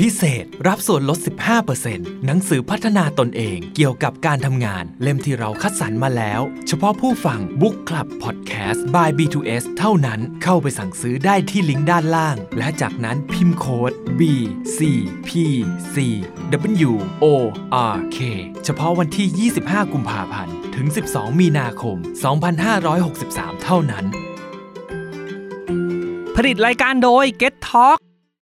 พิเศษรับส่วนลด 15%หนังสือพัฒนาตนเองเกี่ยวกับการทำงาน เล่มที่เราคัดสรรมาแล้ว เฉพาะผู้ฟัง Book Club Podcast by B2S เท่านั้นเข้าไปสั่งซื้อได้ที่ลิงก์ด้านล่าง และจากนั้นพิมพ์โค้ด B C P C W O R K เฉพาะวันที่ 25 กุมภาพันธ์ถึง 12 มีนาคม 2563 เท่านั้น ผลิตรายการโดย Get Talk